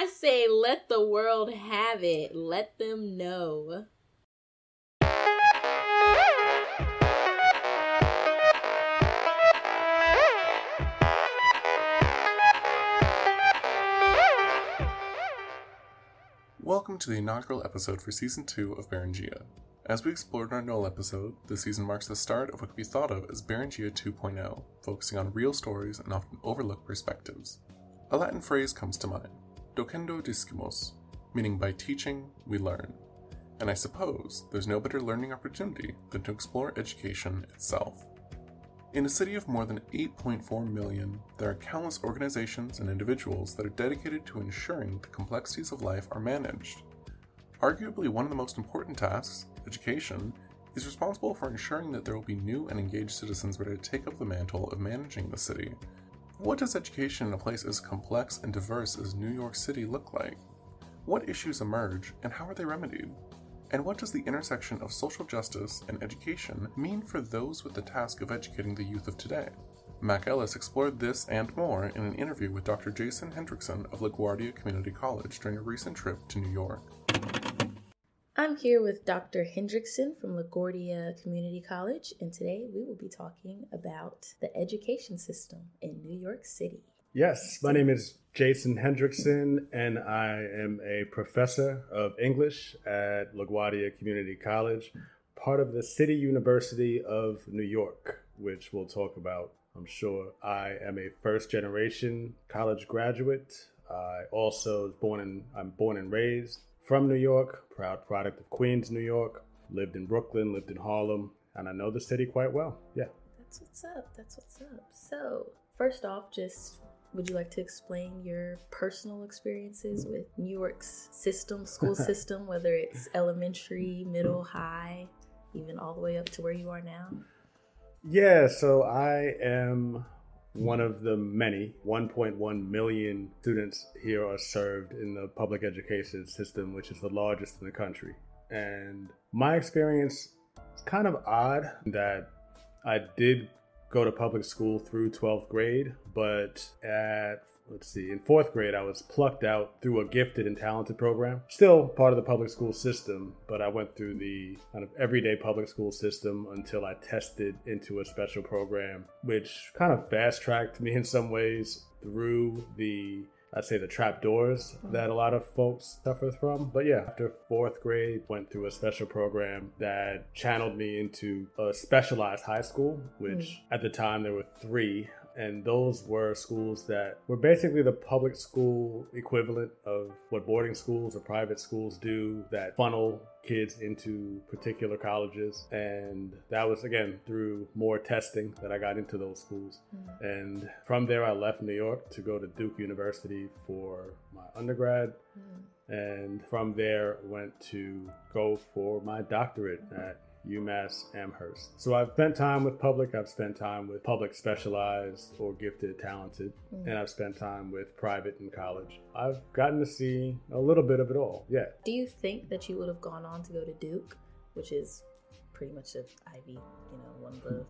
I say let the world have it. Let them know. Welcome to the inaugural episode for Season 2 of Beringia. As we explored in our Noel episode, this season marks the start of what could be thought of as Beringia 2.0, focusing on real stories and often overlooked perspectives. A Latin phrase comes to mind, docendo discimus, meaning by teaching, we learn. And I suppose there's no better learning opportunity than to explore education itself. In a city of more than 8.4 million, there are countless organizations and individuals that are dedicated to ensuring the complexities of life are managed. Arguably, one of the most important tasks, education, is responsible for ensuring that there will be new and engaged citizens ready to take up the mantle of managing the city. What does education in a place as complex and diverse as New York City look like? What issues emerge, and how are they remedied? And what does the intersection of social justice and education mean for those with the task of educating the youth of today? Mac Ellis explored this and more in an interview with Dr. Jason Hendrickson of LaGuardia Community College during a recent trip to New York. I'm here with Dr. Hendrickson from LaGuardia Community College, and today we will be talking about the education system in New York City. Yes, my name is Jason Hendrickson, and I am a professor of English at LaGuardia Community College, part of the City University of New York, which we'll talk about, I'm sure. I am a first generation college graduate. I also was born in I'm born and raised from New York, proud product of Queens, New York. Lived in Brooklyn, lived in Harlem, and I know the city quite well. Yeah. That's what's up. That's what's up. So, first off, just would you like to explain your personal experiences with New York's system, school system, whether it's elementary, middle, high, even all the way up to where you are now? Yeah, so I am one of the many 1.1 million students here are served in the public education system, which is the largest in the country. And my experience is kind of odd that I did go to public school through 12th grade, but at let's see, in fourth grade, I was plucked out through a gifted and talented program. Still part of the public school system, but I went through the kind of everyday public school system until I tested into a special program, which kind of fast tracked me in some ways through the I'd say the trap doors that a lot of folks suffer from. But yeah, after fourth grade, went through a special program that channeled me into a specialized high school, which mm. at the time there were three and those were schools that were basically the public school equivalent of what boarding schools or private schools do that funnel kids into particular colleges and that was again through more testing that I got into those schools mm-hmm. and from there I left New York to go to Duke University for my undergrad mm-hmm. and from there went to go for my doctorate at UMass Amherst. So I've spent time with public, I've spent time with public specialized or gifted, talented, mm. and I've spent time with private in college. I've gotten to see a little bit of it all. Yeah. Do you think that you would have gone on to go to Duke, which is pretty much an Ivy, you know, one of the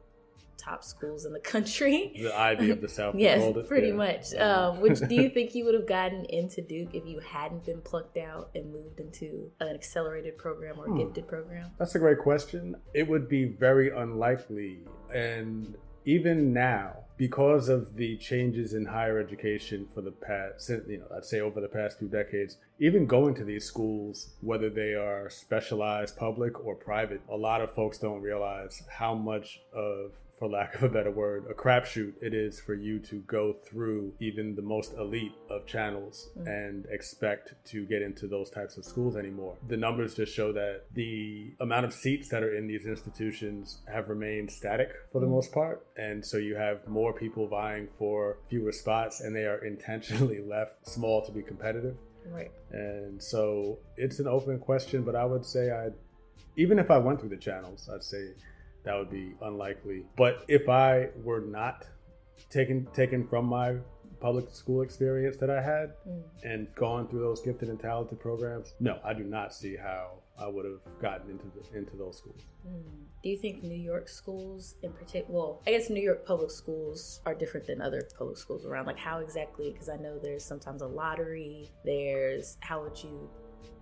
top schools in the country. The Ivy of the South. yes, pretty yeah. much. Um, which do you think you would have gotten into Duke if you hadn't been plucked out and moved into an accelerated program or hmm. gifted program? That's a great question. It would be very unlikely, and even now, because of the changes in higher education for the past, you know, I'd say over the past few decades, even going to these schools, whether they are specialized public or private, a lot of folks don't realize how much of for lack of a better word, a crapshoot it is for you to go through even the most elite of channels mm-hmm. and expect to get into those types of schools anymore. The numbers just show that the amount of seats that are in these institutions have remained static for the mm-hmm. most part. And so you have more people vying for fewer spots, and they are intentionally left small to be competitive. Right. And so it's an open question, but I would say I, even if I went through the channels, I'd say that would be unlikely. But if I were not taken taken from my public school experience that I had Mm. and gone through those gifted and talented programs, no, I do not see how I would have gotten into the, into those schools. Mm. Do you think New York schools in particular, well, I guess New York public schools are different than other public schools around? Like, how exactly? Because I know there's sometimes a lottery, there's, how would you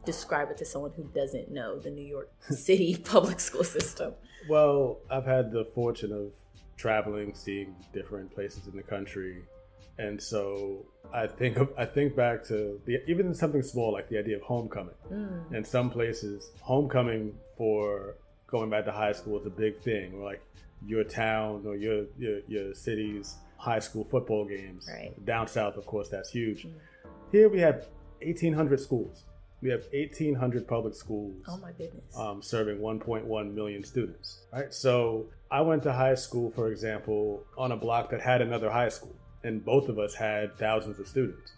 describe it to someone who doesn't know the New York City public school system? Well, I've had the fortune of traveling, seeing different places in the country, and so I think I think back to the even something small like the idea of homecoming. Mm. In some places, homecoming for going back to high school is a big thing. Like your town or your your, your city's high school football games. Right. Down south, of course, that's huge. Mm. Here we have 1,800 schools. We have 1,800 public schools Oh my goodness. um, serving 1.1 million students. Right. So I went to high school, for example, on a block that had another high school, and both of us had thousands of students.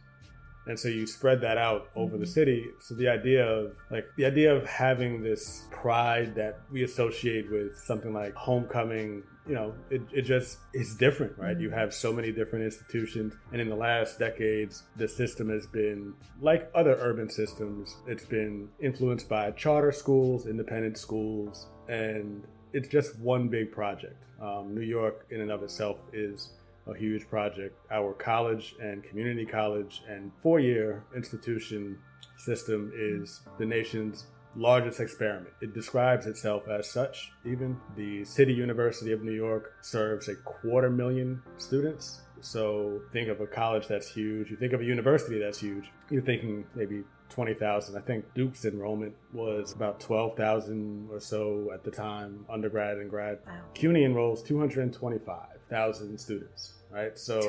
And so you spread that out over the Mhm. city. So the idea of like the idea of having this pride that we associate with something like homecoming, you know, it, it just is different, right? You have so many different institutions, and in the last decades, the system has been like other urban systems. It's been influenced by charter schools, independent schools, and it's just one big project. Um, New York, in and of itself, is a huge project. Our college and community college and four year institution system is the nation's largest experiment. It describes itself as such. Even the City University of New York serves a quarter million students. So think of a college that's huge. You think of a university that's huge. You're thinking maybe 20,000. I think Duke's enrollment was about 12,000 or so at the time, undergrad and grad. wow. CUNY enrolls 225,000 students, right? So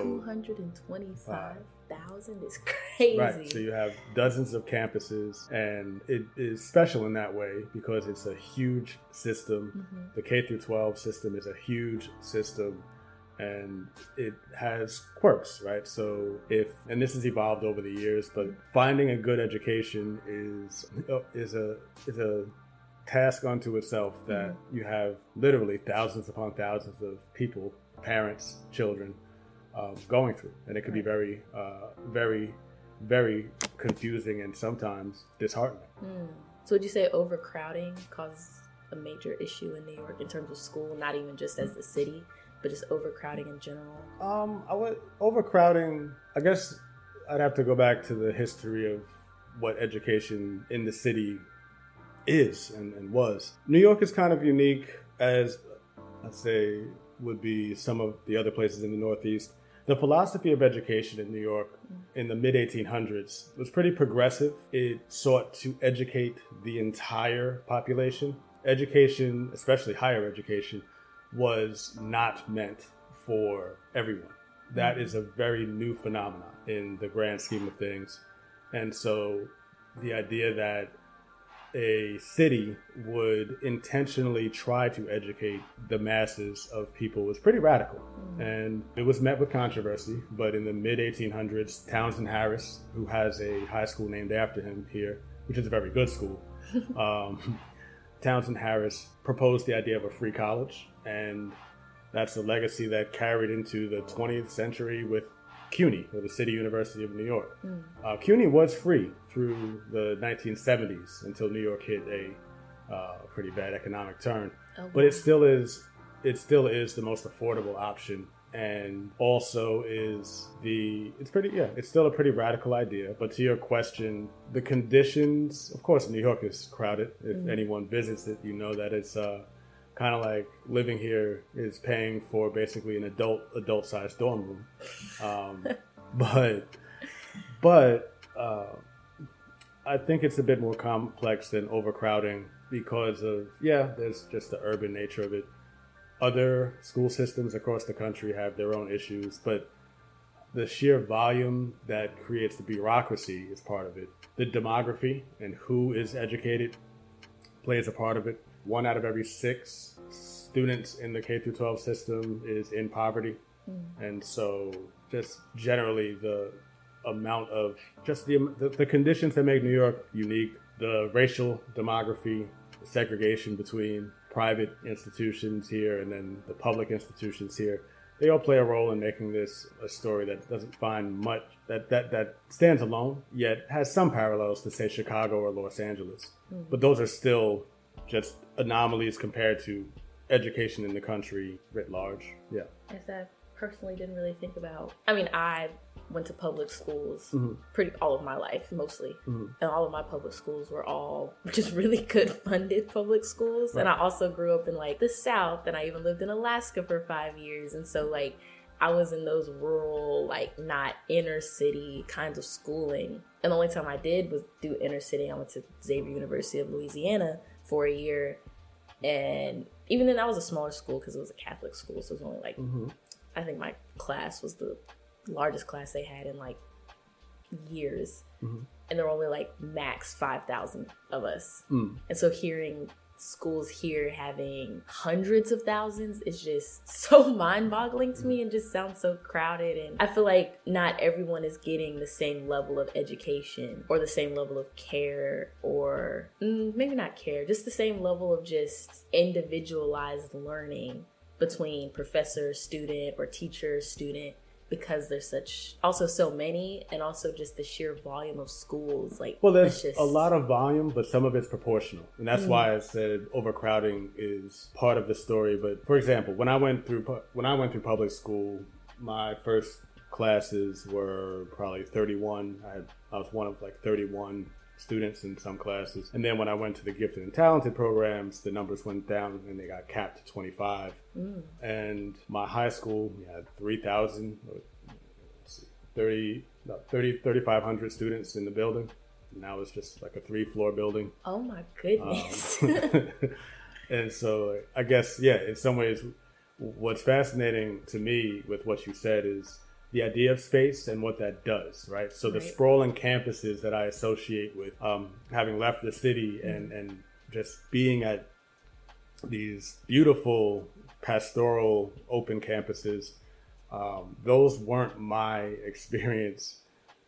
225,000 is crazy. Right. So you have dozens of campuses, and it is special in that way because it's a huge system. Mhm. The K through 12 system is a huge system, and it has quirks, right? So if and this has evolved over the years, but finding a good education is is a is a task unto itself that you have literally thousands upon thousands of people, parents, children, um, going through, and it can be very, uh, very, very confusing and sometimes disheartening. Mm. So would you say overcrowding causes a major issue in New York in terms of school, not even just as the city, but just overcrowding in general? Um, I would overcrowding. I guess I'd have to go back to the history of what education in the city is and, and was. New York is kind of unique, as I'd say would be some of the other places in the Northeast. The philosophy of education in New York in the mid 1800s was pretty progressive. It sought to educate the entire population. Education, especially higher education, was not meant for everyone. That is a very new phenomenon in the grand scheme of things. And so the idea that a city would intentionally try to educate the masses of people was pretty radical. And it was met with controversy, but in the mid 1800s, Townsend Harris, who has a high school named after him here, which is a very good school, um, Townsend Harris proposed the idea of a free college, and that's a legacy that carried into the 20th century with CUNY, or the City University of New York. Mm. Uh, CUNY was free through the 1970s until New York hit a uh, pretty bad economic turn, Oh, but it still is it still is the most affordable option and also is the it's pretty yeah it's still a pretty radical idea. But to your question the conditions of course new york is crowded. If Mhm. anyone visits it you know that it's uh kind of like living here is paying for basically an adult adult sized dorm room. Um, but but uh, I think it's a bit more complex than overcrowding because of yeah, there's just the urban nature of it. Other school systems across the country have their own issues, but the sheer volume that creates the bureaucracy is part of it. The demography and who is educated plays a part of it. One out of every six students in the K through 12 system is in poverty. Mm. And so, just generally, the amount of just the, the, the conditions that make New York unique, the racial demography, the segregation between private institutions here and then the public institutions here, they all play a role in making this a story that doesn't find much that that that stands alone, yet has some parallels to say Chicago or Los Angeles. Mm. But those are still just anomalies compared to education in the country writ large. Yeah. As I personally didn't really think about. I mean, I went to public schools mm-hmm. pretty all of my life mostly mm-hmm. and all of my public schools were all just really good funded public schools right. and i also grew up in like the south and i even lived in alaska for five years and so like i was in those rural like not inner city kinds of schooling and the only time i did was do inner city i went to xavier university of louisiana for a year and even then that was a smaller school because it was a catholic school so it was only like mm-hmm. i think my class was the largest class they had in like years. Mm-hmm. And there were only like max 5,000 of us. Mm. And so hearing schools here having hundreds of thousands is just so mind boggling to me and just sounds so crowded. And I feel like not everyone is getting the same level of education or the same level of care or mm, maybe not care, just the same level of just individualized learning between professor, student, or teacher, student because there's such also so many and also just the sheer volume of schools like well there's just... a lot of volume but some of it's proportional and that's mm-hmm. why i said overcrowding is part of the story but for example when i went through when i went through public school my first classes were probably 31 i had i was one of like 31 students in some classes. And then when I went to the gifted and talented programs, the numbers went down and they got capped to 25. Mm. And my high school we had 3,000, 30, 30, 3,500 students in the building. Now it's just like a three floor building. Oh my goodness. Um, and so I guess, yeah, in some ways, what's fascinating to me with what you said is the idea of space and what that does, right? So the sprawling campuses that I associate with um, having left the city and, and just being at these beautiful pastoral open campuses, um, those weren't my experience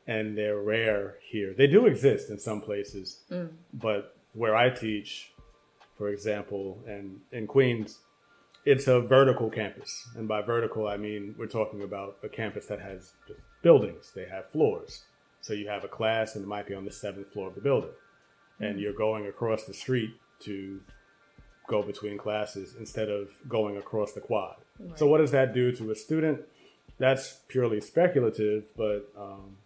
and they're rare here. They do exist in some places, mm. but where I teach, for example, and in Queens, it's a vertical campus. And by vertical, I mean we're talking about a campus that has just buildings, they have floors. So you have a class and it might be on the seventh floor of the building. And you're going across the street to go between classes instead of going across the quad. Right. So, what does that do to a student? That's purely speculative, but um,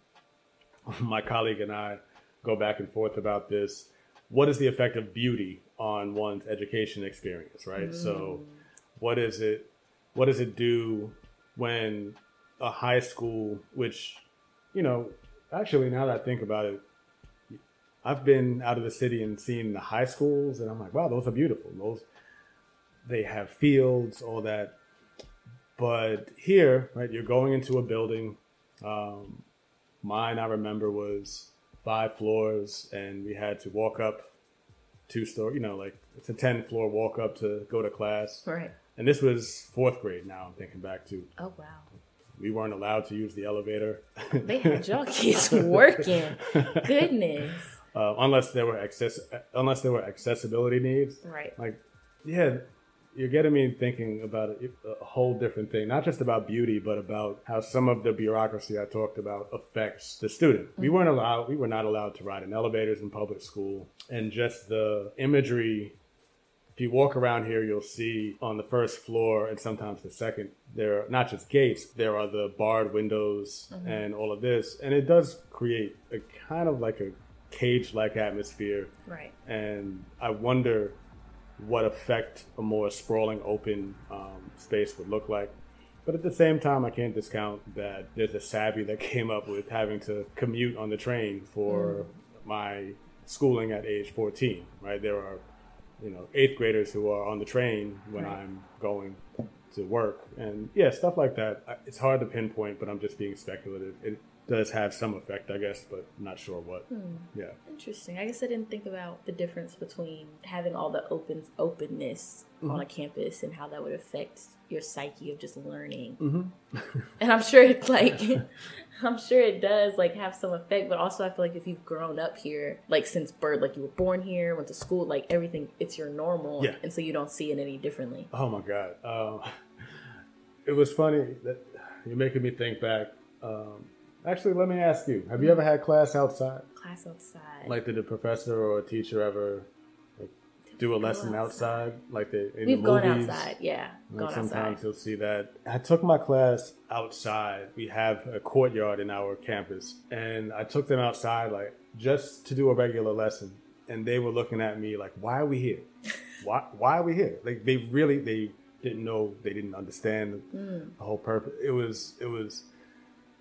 my colleague and I go back and forth about this. What is the effect of beauty on one's education experience, right? Mm. So, what is it what does it do when a high school which you know actually now that i think about it i've been out of the city and seen the high schools and i'm like wow those are beautiful. Those they have fields all that. But here right you're going into a building. Um, mine i remember was five floors and we had to walk up two story you know like it's a 10 floor walk up to go to class. Right and this was fourth grade. Now I'm thinking back to. Oh wow. We weren't allowed to use the elevator. they had y'all kids working. Goodness. Uh, unless there were access, unless there were accessibility needs. Right. Like, yeah, you're getting me thinking about a, a, whole different thing, not just about beauty, but about how some of the bureaucracy I talked about affects the student. Mm-hmm. We weren't allowed, we were not allowed to ride in elevators in public school, and just the imagery if you walk around here, you'll see on the first floor and sometimes the second, there are not just gates, there are the barred windows mm-hmm. and all of this. And it does create a kind of like a cage like atmosphere. Right. And I wonder what effect a more sprawling open um, space would look like. But at the same time, I can't discount that there's a savvy that came up with having to commute on the train for mm. my schooling at age 14, right? There are you know eighth graders who are on the train when right. I'm going to work, and yeah, stuff like that. It's hard to pinpoint, but I'm just being speculative. It does have some effect, I guess, but I'm not sure what. Hmm. Yeah, interesting. I guess I didn't think about the difference between having all the open openness mm-hmm. on a campus and how that would affect your psyche of just learning. Mm-hmm. and I'm sure it's like, I'm sure it does like have some effect, but also I feel like if you've grown up here, like since birth, like you were born here, went to school, like everything, it's your normal. Yeah. And so you don't see it any differently. Oh my God. Um, it was funny that you're making me think back. Um, actually, let me ask you: Have you ever had class outside? Class outside. Like, did a professor or a teacher ever like, do a lesson outside? Like the in We've the gone outside. Yeah, Like sometimes outside. you'll see that. I took my class outside. We have a courtyard in our campus, and I took them outside like just to do a regular lesson. And they were looking at me like, "Why are we here? Why? Why are we here?" Like they really they didn't know. They didn't understand Mm. the whole purpose. It was it was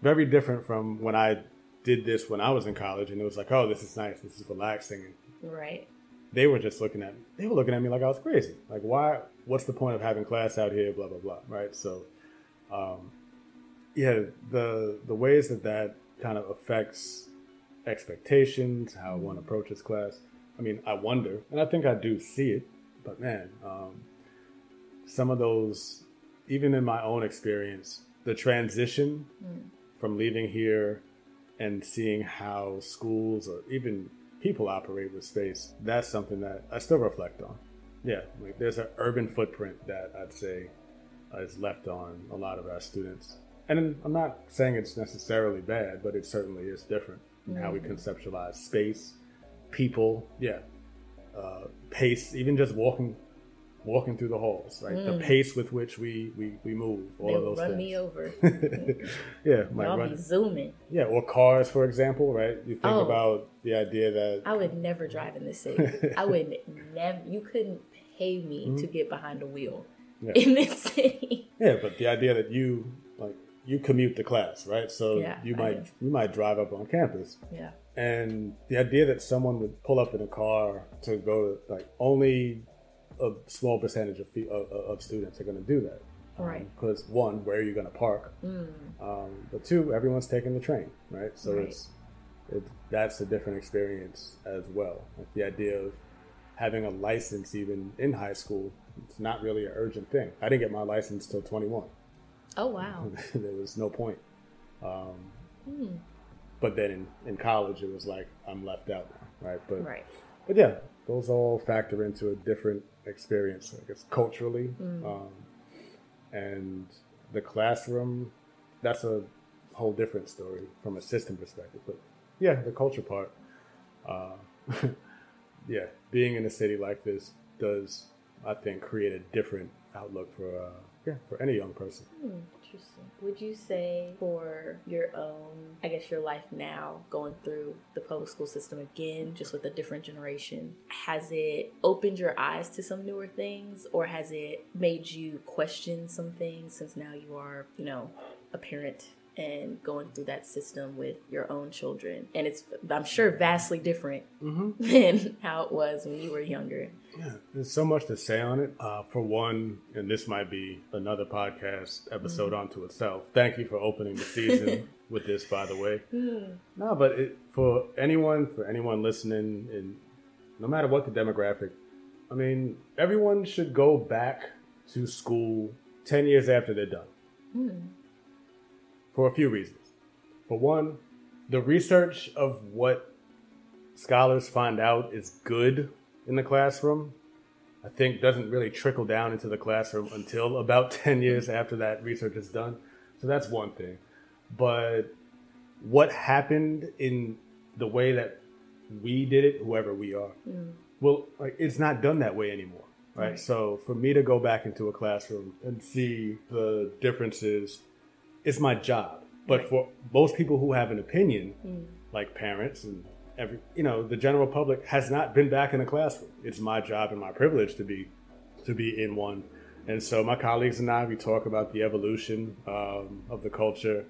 very different from when I did this when I was in college, and it was like, "Oh, this is nice. This is relaxing." Right. they were just looking at me. They were looking at me like I was crazy. Like, why? What's the point of having class out here? Blah blah blah. Right. So, um, yeah, the the ways that that kind of affects expectations, how one approaches class. I mean, I wonder, and I think I do see it. But man, um, some of those, even in my own experience, the transition from leaving here and seeing how schools or even people operate with space, that's something that I still reflect on. Yeah, like there's an urban footprint that I'd say is left on a lot of our students. And I'm not saying it's necessarily bad, but it certainly is different in how we conceptualize space, people, yeah, uh, pace, even just walking walking through the halls, right? The pace with which we, we, we move, all They of those run things. me over. yeah, like Y'all run, be zooming. yeah, or cars, for example, right? You think Oh. about the idea that I would never drive in the city. I would never. You couldn't pay me to get behind a wheel Mm-hmm. Yeah. in this city. yeah, but the idea that you like you commute to class, right? So Yeah, you might you might drive up on campus, Yeah. and the idea that someone would pull up in a car to go to like only a small percentage of of, of students are going to do that, Right. Because one, where are you going to park? Um, but two, everyone's taking the train, right? So Right. it's it, that's a different experience as well. Like the idea of having a license even in high school, it's not really an urgent thing. I didn't get my license till 21. Oh wow. there was no point. Um, Hmm. but then in, in college, it was like I'm left out now, right? But Right. but yeah, those all factor into a different experience, I guess, culturally. Um, and the classroom, that's a whole different story from a system perspective. But yeah, the culture part, uh, yeah, being in a city like this does, I think, create a different outlook for, uh, yeah, for any young person. Hmm, Interesting. Would you say for your own, I guess your life now, going through the public school system again, just with a different generation, has it opened your eyes to some newer things or has it made you question some things since now you are, you know, a parent and going through that system with your own children? And it's, I'm sure, vastly different mm-hmm. than how it was when you were younger. Yeah, there's so much to say on it. Uh, for one, and this might be another podcast episode mm-hmm. onto itself. Thank you for opening the season with this, by the way. No, but it, for anyone, for anyone listening, and no matter what the demographic, I mean, everyone should go back to school ten years after they're done. Hmm. For a few reasons. For one, the research of what scholars find out is good in the classroom, I think doesn't really trickle down into the classroom until about 10 years after that research is done. So that's one thing. But what happened in the way that we did it, whoever we are, well, like it's not done that way anymore. Right? Right. So for me to go back into a classroom and see the differences, it's my job. But Right. for most people who have an opinion, like parents and every you know the general public has not been back in a classroom. It's my job and my privilege to be to be in one. And so my colleagues and i we talk about the evolution um, of the culture.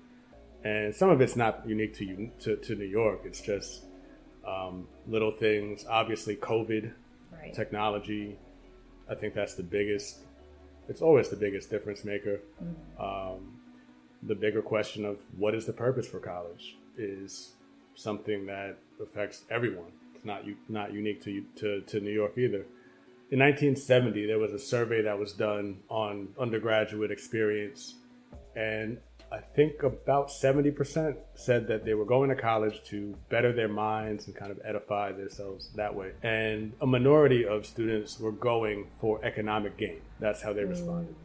And some of it's not unique to you to, to new york. It's just um, little things. Obviously covid Right. technology i think that's the biggest it's always the biggest difference maker. Um, the bigger question of what is the purpose for college is something that affects everyone. It's not u- not unique to, to to new york either. In 1970 there was a survey that was done on undergraduate experience and i think about 70% said that they were going to college to better their minds and kind of edify themselves that way. And a minority of students were going for economic gain. That's how they mm. responded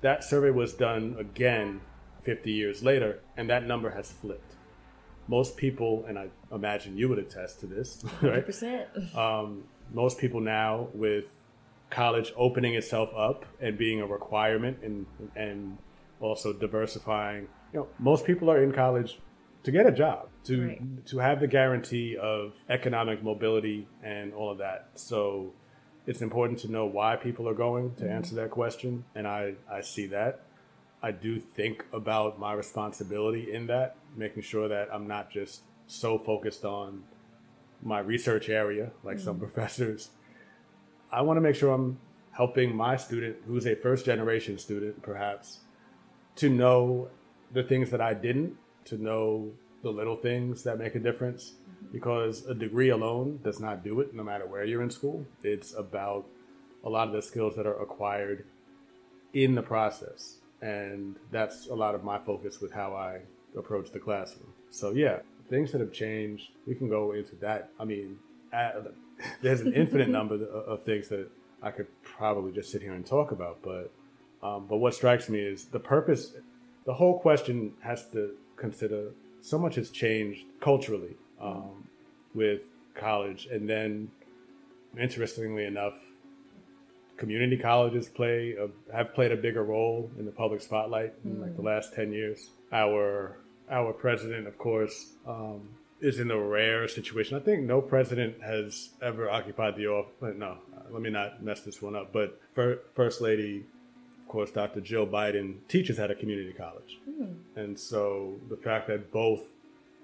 that survey was done again 50 years later, and that number has flipped. Most people, and I imagine you would attest to this, right? 100%. Um, most people now, with college opening itself up and being a requirement, and and also diversifying, you know, most people are in college to get a job, to Right. to have the guarantee of economic mobility and all of that. So it's important to know why people are going to answer that question, and I I see that. I do think about my responsibility in that, making sure that I'm not just so focused on my research area like some mm-hmm. professors. I want to make sure I'm helping my student, who's a first generation student, perhaps, to know the things that I didn't, to know the little things that make a difference. Because a degree alone does not do it, no matter where you're in school. It's about a lot of the skills that are acquired in the process. And that's a lot of my focus with how I approach the classroom. So, yeah, things that have changed, we can go into that. I mean, there's an infinite number of, of things that I could probably just sit here and talk about. But, um, but what strikes me is the purpose, the whole question has to consider so much has changed culturally um, with college. And then, interestingly enough, community colleges play a, have played a bigger role in the public spotlight in like the last 10 years. Our our president of course um, is in a rare situation. I think no president has ever occupied the office no uh, let me not mess this one up but fir- first lady of course dr jill biden teaches at a community college. And so the fact that both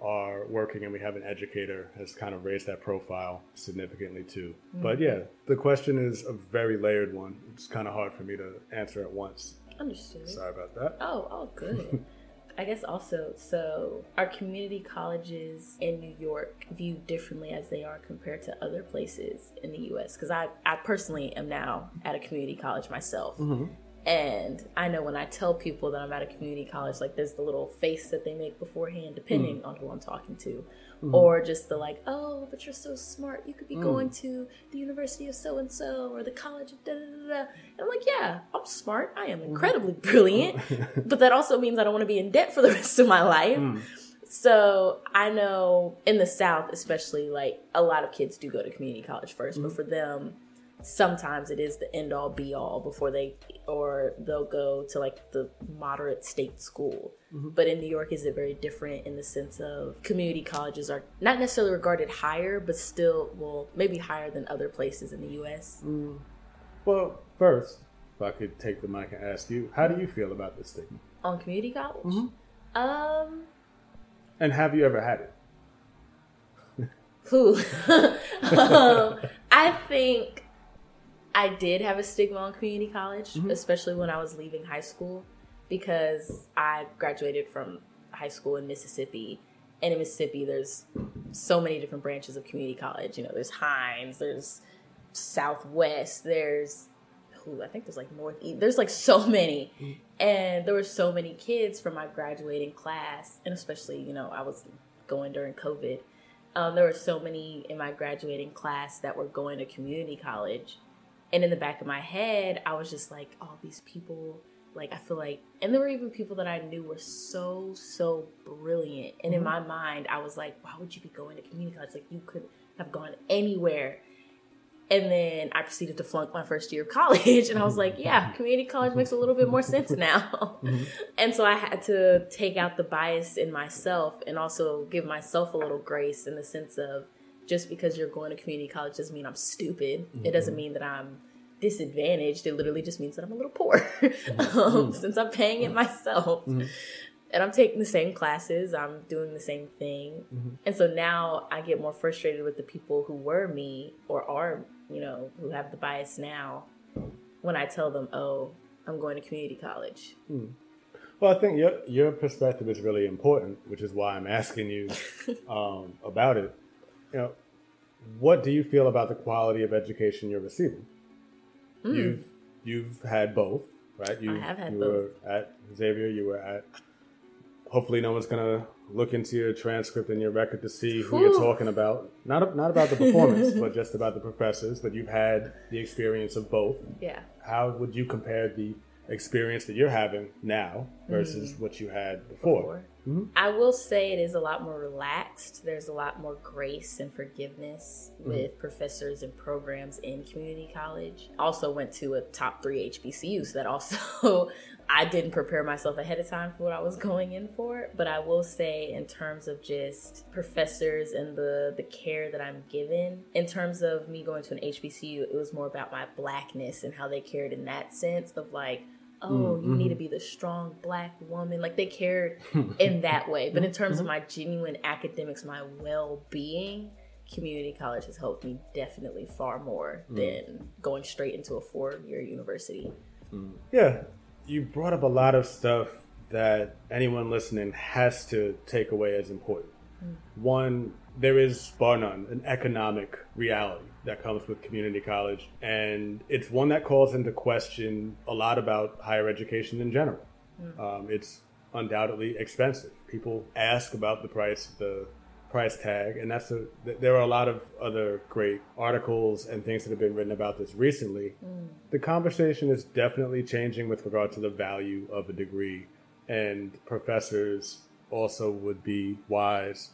are working and we have an educator has kind of raised that profile significantly too. Mm-hmm. But yeah, the question is a very layered one. It's kind of hard for me to answer at once. Understood. Sorry about that. Oh, oh, good. I guess also, so are community colleges in New York viewed differently as they are compared to other places in the U.S.? Because I, I personally am now at a community college myself. Mm-hmm. And I know when I tell people that I'm at a community college, like there's the little face that they make beforehand, depending mm. on who I'm talking to. Mm-hmm. Or just the like, oh, but you're so smart. You could be mm. going to the University of so and so or the college of da da da da. And I'm like, yeah, I'm smart. I am mm-hmm. incredibly brilliant. but that also means I don't want to be in debt for the rest of my life. Mm. So I know in the South, especially, like a lot of kids do go to community college 1st but for them, sometimes it is the end all be all before they, or they'll go to like the moderate state school. But in New York, is it very different in the sense of community colleges are not necessarily regarded higher, but still, well, maybe higher than other places in the U.S. Well, first, if I could take the mic and ask you, how do you feel about this stigma? On community college, um, And have you ever had it? Who? um, I think I did have a stigma on community college, especially when I was leaving high school, because I graduated from high school in Mississippi. And in Mississippi, there's so many different branches of community college. You know, there's Hinds, there's Southwest, there's who I think there's like Northeast. There's like so many, and there were so many kids from my graduating class, and especially you know I was going during COVID. Um, there were so many in my graduating class that were going to community college, and in the back of my head, I was just like, all these people. Like I feel like, and there were even people that I knew were so so brilliant, and in mm-hmm. my mind, I was like, why would you be going to community college? Like you could have gone anywhere. And then I proceeded to flunk my first year of college. And I was like, yeah, community college makes a little bit more sense now. Mm-hmm. And so I had to take out the bias in myself and also give myself a little grace in the sense of just because you're going to community college doesn't mean I'm stupid. It mm-hmm. doesn't mean that I'm disadvantaged. It literally just means that I'm a little poor mm-hmm. um, mm-hmm. since I'm paying it myself. And I'm taking the same classes, I'm doing the same thing. And so now I get more frustrated with the people who were me or are, you know, who have the bias now when I tell them, oh, I'm going to community college. Hmm. Well, I think your your perspective is really important, which is why I'm asking you um, about it. You know, what do you feel about the quality of education you're receiving? Hmm. You've you've had both, right? You, have had you both. were at Xavier. You were at. Hopefully, no one's gonna look into your transcript and your record to see who you're talking about. Not not about the performance, but just about the professors. But you've had the experience of both Yeah. how would you compare the experience that you're having now versus mm-hmm. what you had before. before. Mm-hmm. I will say it is a lot more relaxed. There's a lot more grace and forgiveness mm-hmm. with professors and programs in community college. Also went to a top three HBCU, so that also I didn't prepare myself ahead of time for what I was going in for. But I will say, in terms of just professors and the the care that I'm given, in terms of me going to an HBCU, it was more about my blackness and how they cared in that sense of like mm, oh, you need mm-hmm. to be the strong black woman. Like they cared mm-hmm. in that way. But in terms of mm-hmm. my genuine academics, my well being, community college has helped me definitely far more mm. than going straight into a four year university. Mm. Yeah, you brought up a lot of stuff that anyone listening has to take away as important. One, there is, bar none, an economic reality that comes with community college, and it's one that calls into question a lot about higher education in general. Um, it's undoubtedly expensive. People ask about the price, of the price tag, and that's a. There are a lot of other great articles and things that have been written about this recently. The conversation is definitely changing with regard to the value of a degree, and professors also would be wise,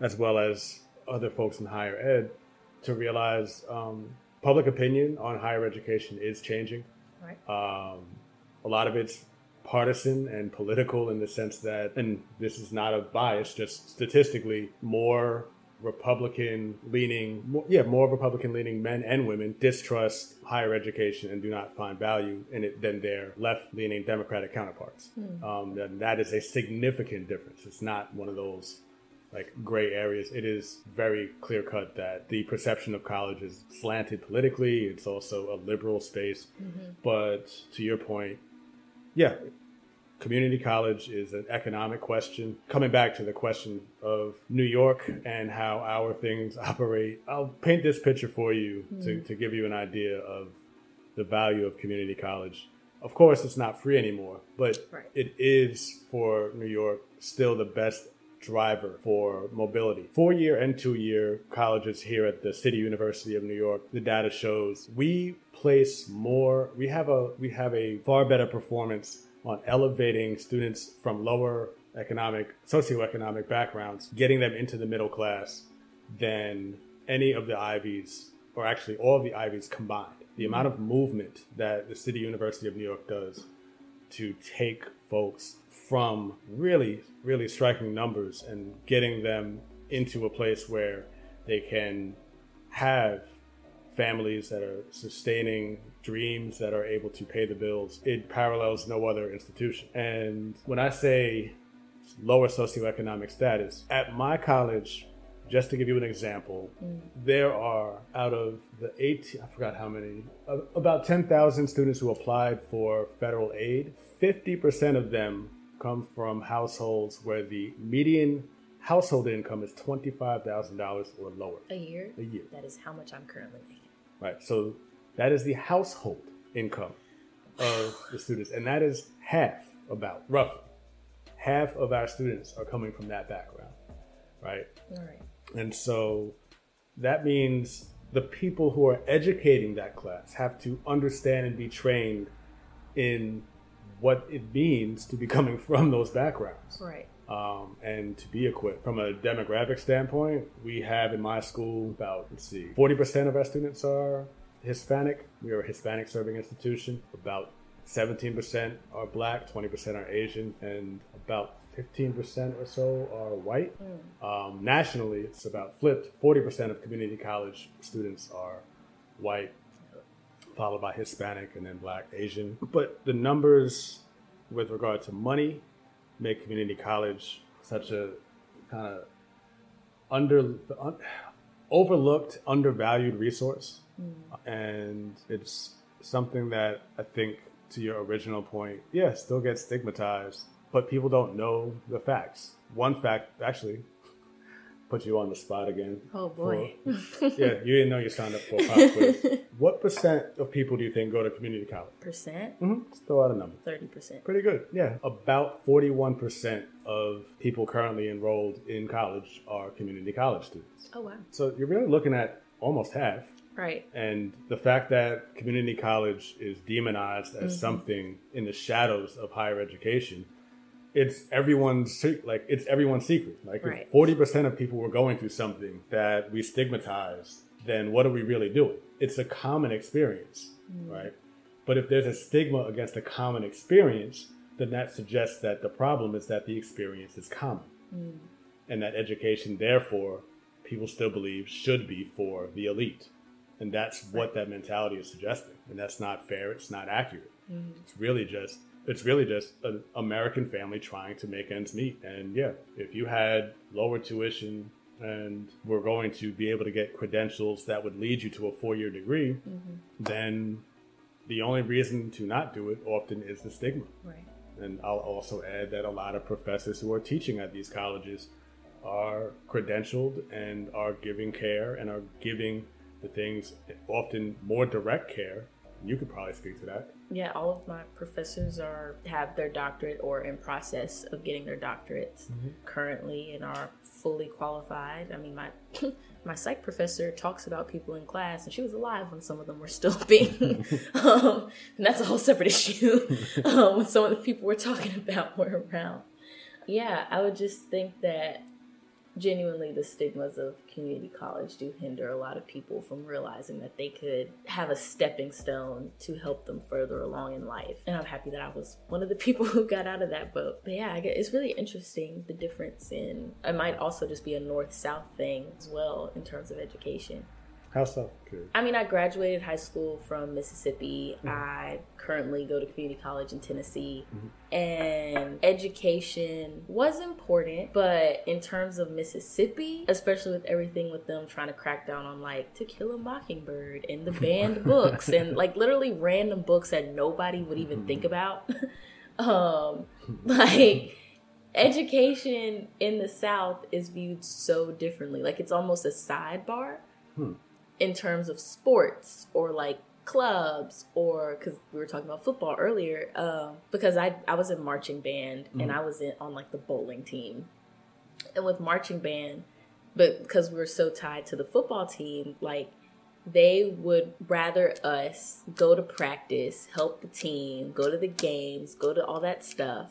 as well as other folks in higher ed, to realize um, public opinion on higher education is changing. Right. Um, a lot of it's partisan and political in the sense that, and this is not a bias, just statistically, more Republican leaning, more, yeah, more Republican leaning men and women distrust higher education and do not find value in it than their left leaning Democratic counterparts. Um, and that is a significant difference. It's not one of those like gray areas. It is very clear cut that the perception of college is slanted politically. It's also a liberal space. But to your point, yeah, community college is an economic question. Coming back to the question of New York and how our things operate, I'll paint this picture for you to, hmm. to give you an idea of the value of community college. Of course, it's not free anymore, but Right. it is for New York still the best driver for mobility. Four year and two year colleges here at the City University of New York, the data shows we place more we have a we have a far better performance on elevating students from lower economic socioeconomic backgrounds, getting them into the middle class than any of the Ivies, or actually all of the Ivies combined. The amount of movement that the City University of New York does to take folks from really, really striking numbers and getting them into a place where they can have families that are sustaining dreams that are able to pay the bills. It parallels no other institution. And when I say lower socioeconomic status, at my college, just to give you an example, there are out of the 18, I forgot how many, uh, about 10,000 students who applied for federal aid. 50% of them come from households where the median household income is $25,000 or lower A year? a year. That is how much I'm currently making. Right. So that is the household income of the students. And that is half, about roughly. Half of our students are coming from that background. Right. All right. And so that means the people who are educating that class have to understand and be trained in what it means to be coming from those backgrounds Right. um, and to be equipped. From a demographic standpoint, we have in my school about, let's see, 40% of our students are Hispanic. We are a Hispanic serving institution. About 17% are black, 20% are Asian, and about 15% or so are white. Um, nationally, it's about flipped. 40% of community college students are white, followed by Hispanic, and then black, Asian. But the numbers with regard to money make community college such a kind of under un, overlooked, undervalued resource, and it's something that I think, to your original point, yeah, still gets stigmatized, but people don't know the facts. One fact, actually, put you on the spot again. Oh boy. for- yeah, you didn't know you signed up for a pop quiz. What percent of people do you think go to community college? Percent? Mm-hmm. Throw out a number. Thirty percent. Pretty good. Yeah. About 41% of people currently enrolled in college are community college students. Oh wow. So you're really looking at almost half, Right. And the fact that community college is demonized as Mhm. something in the shadows of higher education, it's everyone's like it's everyone's secret. Like Right. if forty percent of people were going through something that we stigmatize, then what are we really doing? It's a common experience, right? But if there's a stigma against a common experience, then that suggests that the problem is that the experience is common Mm. and that education, therefore, people still believe should be for the elite. And that's what that mentality is suggesting. And that's not fair. It's not accurate. Mm. It's really just it's really just an American family trying to make ends meet. And yeah, if you had lower tuition and were going to be able to get credentials that would lead you to a four year degree, Mhm. then the only reason to not do it often is the stigma. Right. And I'll also add that a lot of professors who are teaching at these colleges are credentialed and are giving care and are giving the things often more direct care. You could probably speak to that. Yeah, all of my professors are have their doctorate or in process of getting their doctorates currently and are fully qualified. I mean, my my psych professor talks about people in class, and she was alive when some of them were still being, um, and that's a whole separate issue. um, when some of the people we're talking about were around. Yeah, I would just think that genuinely the stigmas of community college do hinder a lot of people from realizing that they could have a stepping stone to help them further along in life. And I'm happy that I was one of the people who got out of that boat. But yeah, it's really interesting the difference in it might also just be a north south thing as well in terms of education. How so? Good. I mean, I graduated high school from Mississippi. Mhm. I currently go to community college in Tennessee. Mhm. And education was important, but in terms of Mississippi, especially with everything with them trying to crack down on like To Kill a Mockingbird and the banned books and like literally random books that nobody would even think about. um, like education in the South is viewed so differently. Like it's almost a sidebar Hmm. In terms of sports or like clubs or because we were talking about football earlier um, because I, I was in marching band and Mhm. i was in on like the bowling team and with marching band but because we were so tied to the football team like they would rather us go to practice help the team go to the games go to all that stuff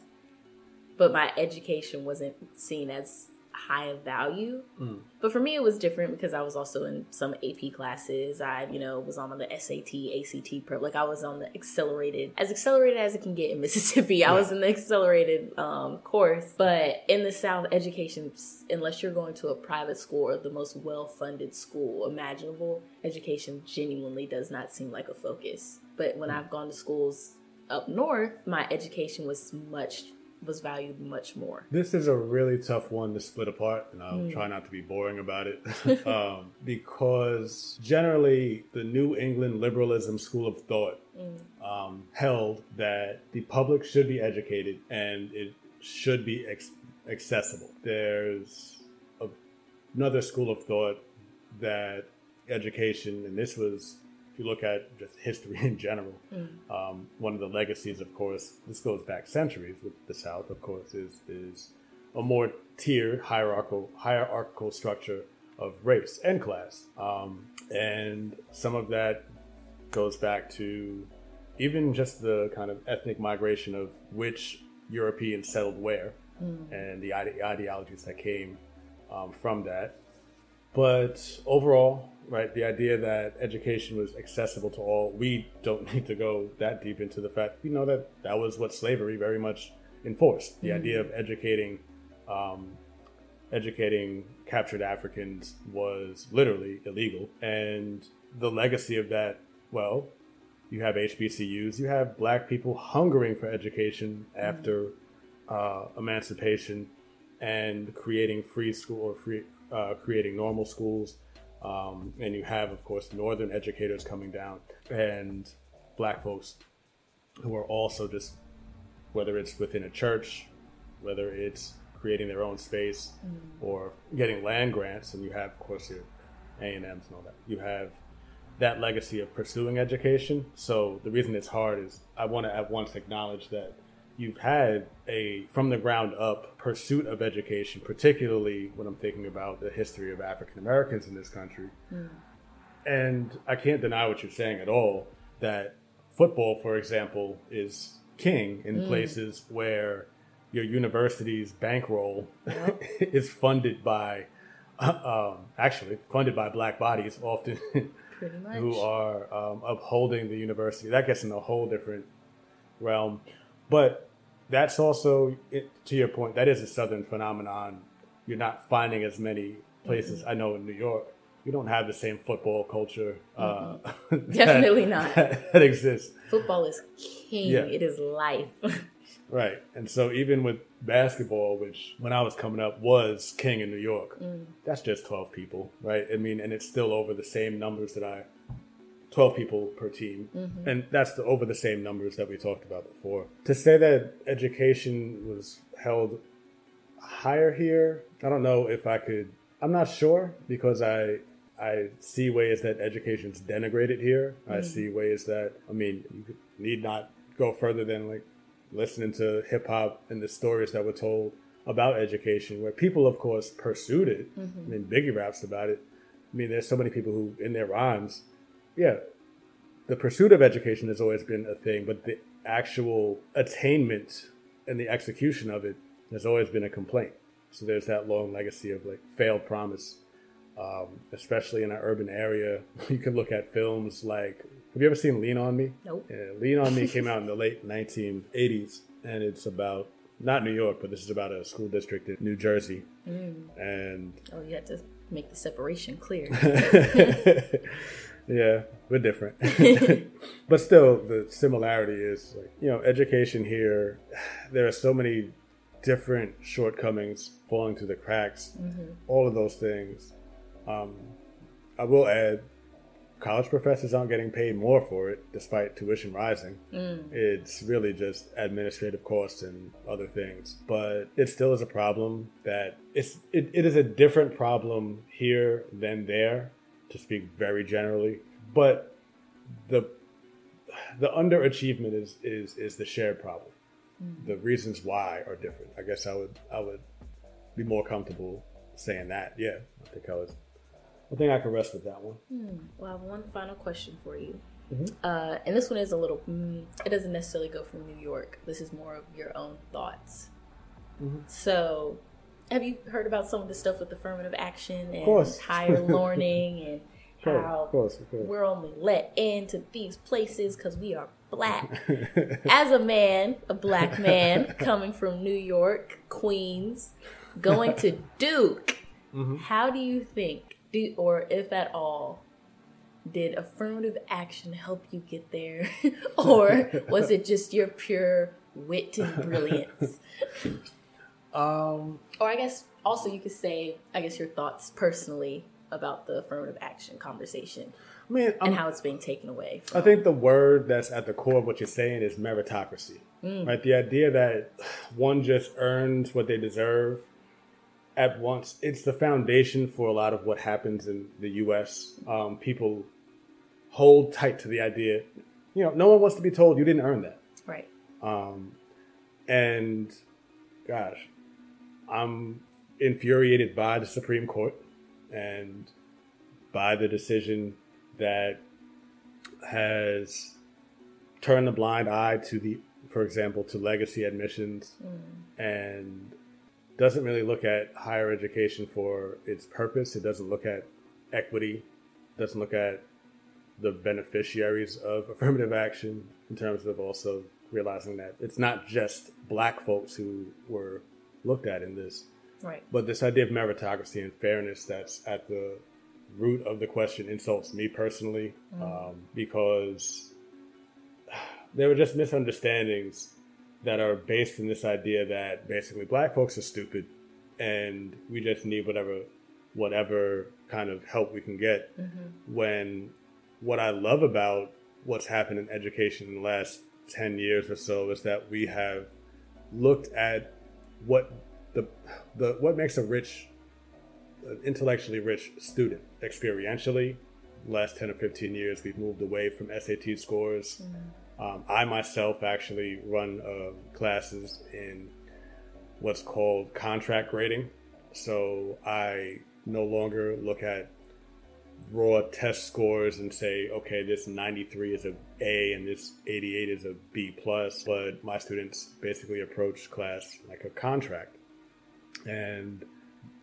but my education wasn't seen as high value Mm. but for me, it was different because I was also in some AP classes. I, you know, was on the SAT, ACT prep. Like I was on the accelerated, as accelerated as it can get in Mississippi. I was in the accelerated um, course. But in the South, education, unless you're going to a private school or the most well-funded school imaginable, education genuinely does not seem like a focus. But when I've gone to schools up north, my education was much was valued much more. This is a really tough one to split apart, and I'll Mm. try not to be boring about it. um, because generally, the New England liberalism school of thought Mm. um, held that the public should be educated and it should be ex- accessible. There's a, another school of thought that education, and this was, if you look at just history in general, Mm. um, one of the legacies, of course, this goes back centuries with the South, of course, is is a more tiered hierarchical hierarchical structure of race and class, um, and some of that goes back to even just the kind of ethnic migration of which Europeans settled where Mm. and the ide- ideologies that came um, from that. But overall, right, the idea that education was accessible to all, we don't need to go that deep into the fact we know that that was what slavery very much enforced. The Mhm. idea of educating, um, educating captured Africans was literally illegal, and the legacy of that, well, you have HBCUs, you have black people hungering for education after uh, emancipation and creating free school or free uh, creating normal schools. Um, and you have, of course, northern educators coming down and black folks who are also just, whether it's within a church, whether it's creating their own space or getting land grants, and you have, of course, your A and M's and all that. You have that legacy of pursuing education. So the reason it's hard is I want to at once acknowledge that you've had a from the ground up pursuit of education, particularly when I'm thinking about the history of African Americans in this country. And I can't deny what you're saying at all that football, for example, is king in places where your university's bankroll Yep. is funded by, uh, um, actually, funded by black bodies often who are um, upholding the university. That gets in a whole different realm. But that's also, it, to your point, that is a Southern phenomenon. You're not finding as many places. Mm-hmm. I know in New York, you don't have the same football culture. Uh, mm-hmm. that- Definitely not. That, that exists. Football is king. Yeah. It is life. Right. And so even with basketball, which when I was coming up was king in New York, mm. that's just 12 people, right? I mean, and it's still over the same numbers that I 12 people per team. Mm-hmm. And that's the, over the same numbers that we talked about before. To say that education was held higher here, I don't know if I could I'm not sure because I I see ways that education's denigrated here. I mm-hmm. see ways that I mean, you need not go further than like listening to hip hop and the stories that were told about education, where people, of course, pursued it. Mm-hmm. I mean, Biggie raps about it. I mean, there's so many people who, in their rhymes, yeah, the pursuit of education has always been a thing, but the actual attainment and the execution of it has always been a complaint. So there's that long legacy of like failed promise, um, especially in an urban area. You can look at films like Have you ever seen Lean on Me? Nope. Yeah, Lean on Me came out in the late 1980s, and it's about not New York, but this is about a school district in New Jersey, and oh, you had to make the separation clear. yeah, we're different. but still, the similarity is like, you know, education here, there are so many different shortcomings falling through the cracks, all of those things. Um, I will add, college professors aren't getting paid more for it despite tuition rising. It's really just administrative costs and other things. But it still is a problem that it's it, it is a different problem here than there, to speak very generally. But the the underachievement is is is the shared problem. The reasons why are different. I guess I would I would be more comfortable saying that. Yeah, I think I was. I think I can rest with that one. Well, I have one final question for you. Mhm. Uh, and this one is a little, mm, it doesn't necessarily go from New York. This is more of your own thoughts. Mhm. So, have you heard about some of the stuff with affirmative action and higher learning and how of course, of course. we're only let into these places because we are black? As a man, a black man coming from New York, Queens, going to Duke, Mm-hmm. how do you think, do, or if at all, did affirmative action help you get there? or was it just your pure wit and brilliance? Um, Or I guess also you could say, I guess your thoughts personally about the affirmative action conversation I mean, and I'm, how it's being taken away. I think the word that's at the core of what you're saying is meritocracy, right? The idea that one just earns what they deserve at once. It's the foundation for a lot of what happens in the U.S. Um, people hold tight to the idea. You know, no one wants to be told you didn't earn that. Right. Um, and gosh, I'm infuriated by the Supreme Court and by the decision that has turned a blind eye to the, for example, to legacy admissions mm. and doesn't really look at higher education for its purpose. It doesn't look at equity, doesn't look at the beneficiaries of affirmative action in terms of also realizing that it's not just black folks who were looked at in this, Right. but this idea of meritocracy and fairness that's at the root of the question insults me personally um, because there were just misunderstandings that are based in this idea that basically black folks are stupid and we just need whatever whatever kind of help we can get. When what I love about what's happened in education in the last 10 years or so is that we have looked at what the, the what makes a rich an intellectually rich student? Experientially last 10 or 15 years we've moved away from sat scores. Um, i myself actually run uh, classes in what's called contract grading. So i no longer look at raw test scores and say, okay, this 93 is a A and this 88 is a B plus. But my students basically approach class like a contract. And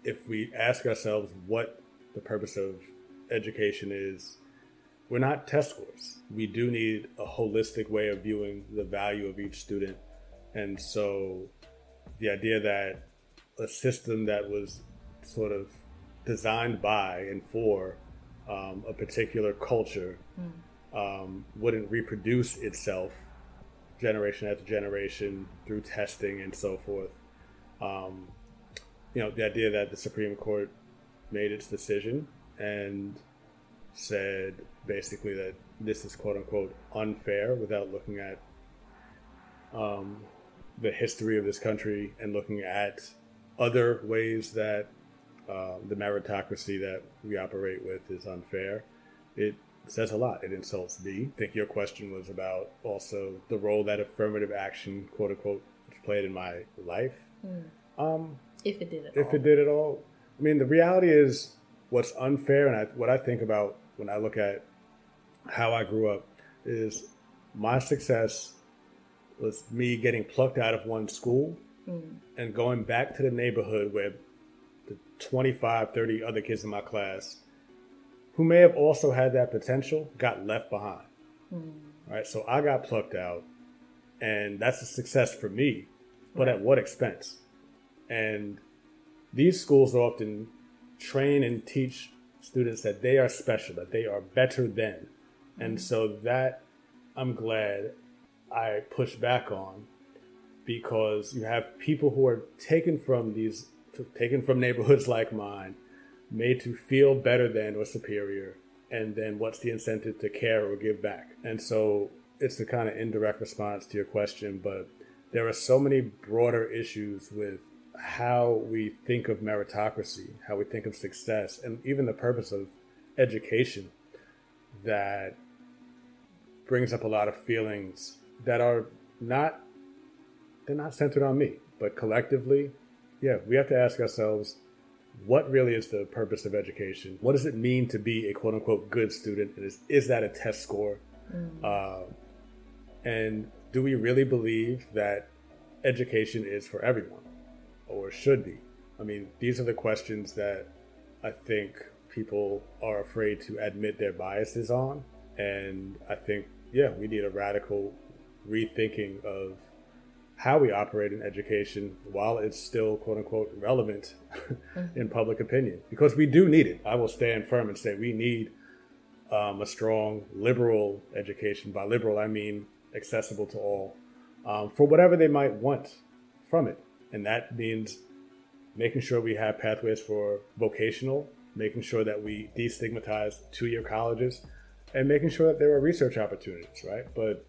if we ask ourselves what the purpose of education is, we're not test scores. We do need a holistic way of viewing the value of each student. And so the idea that a system that was sort of designed by and for um, a particular culture mm. um, wouldn't reproduce itself generation after generation through testing and so forth. Um, you know, the idea that the Supreme Court made its decision and said basically that this is quote unquote unfair without looking at um, the history of this country and looking at other ways that uh, the meritocracy that we operate with is unfair. It says a lot. It insults me. I think your question was about also the role that affirmative action, quote unquote, played in my life. Mm. Um, if it did at if all. it did at all. I mean, the reality is what's unfair, and I, what I think about when I look at how I grew up is my success was me getting plucked out of one school mm. and going back to the neighborhood where the 25, 30 other kids in my class who may have also had that potential got left behind. Mm. Right? So I got plucked out, and that's a success for me, but right. at what expense? And these schools often train and teach students that they are special, that they are better than. And mm-hmm. so that I'm glad I push back on because you have people who are taken from these, taken from neighborhoods like mine, made to feel better than or superior. And then what's the incentive to care or give back? And so it's the kind of indirect response to your question, but there are so many broader issues with how we think of meritocracy, how we think of success, and even the purpose of education that brings up a lot of feelings that are not they're not centered on me, but collectively, yeah, we have to ask ourselves what really is the purpose of education? What does it mean to be a quote unquote good student? And is, is that a test score? Mm. Uh, and do we really believe that education is for everyone? or should be? I mean, these are the questions that I think people are afraid to admit their biases on. And I think, yeah, we need a radical rethinking of how we operate in education while it's still, quote unquote, relevant in public opinion. Because we do need it. I will stand firm and say we need um, a strong liberal education. By liberal, I mean accessible to all um, for whatever they might want from it and that means making sure we have pathways for vocational, making sure that we destigmatize two-year colleges, and making sure that there are research opportunities, right? But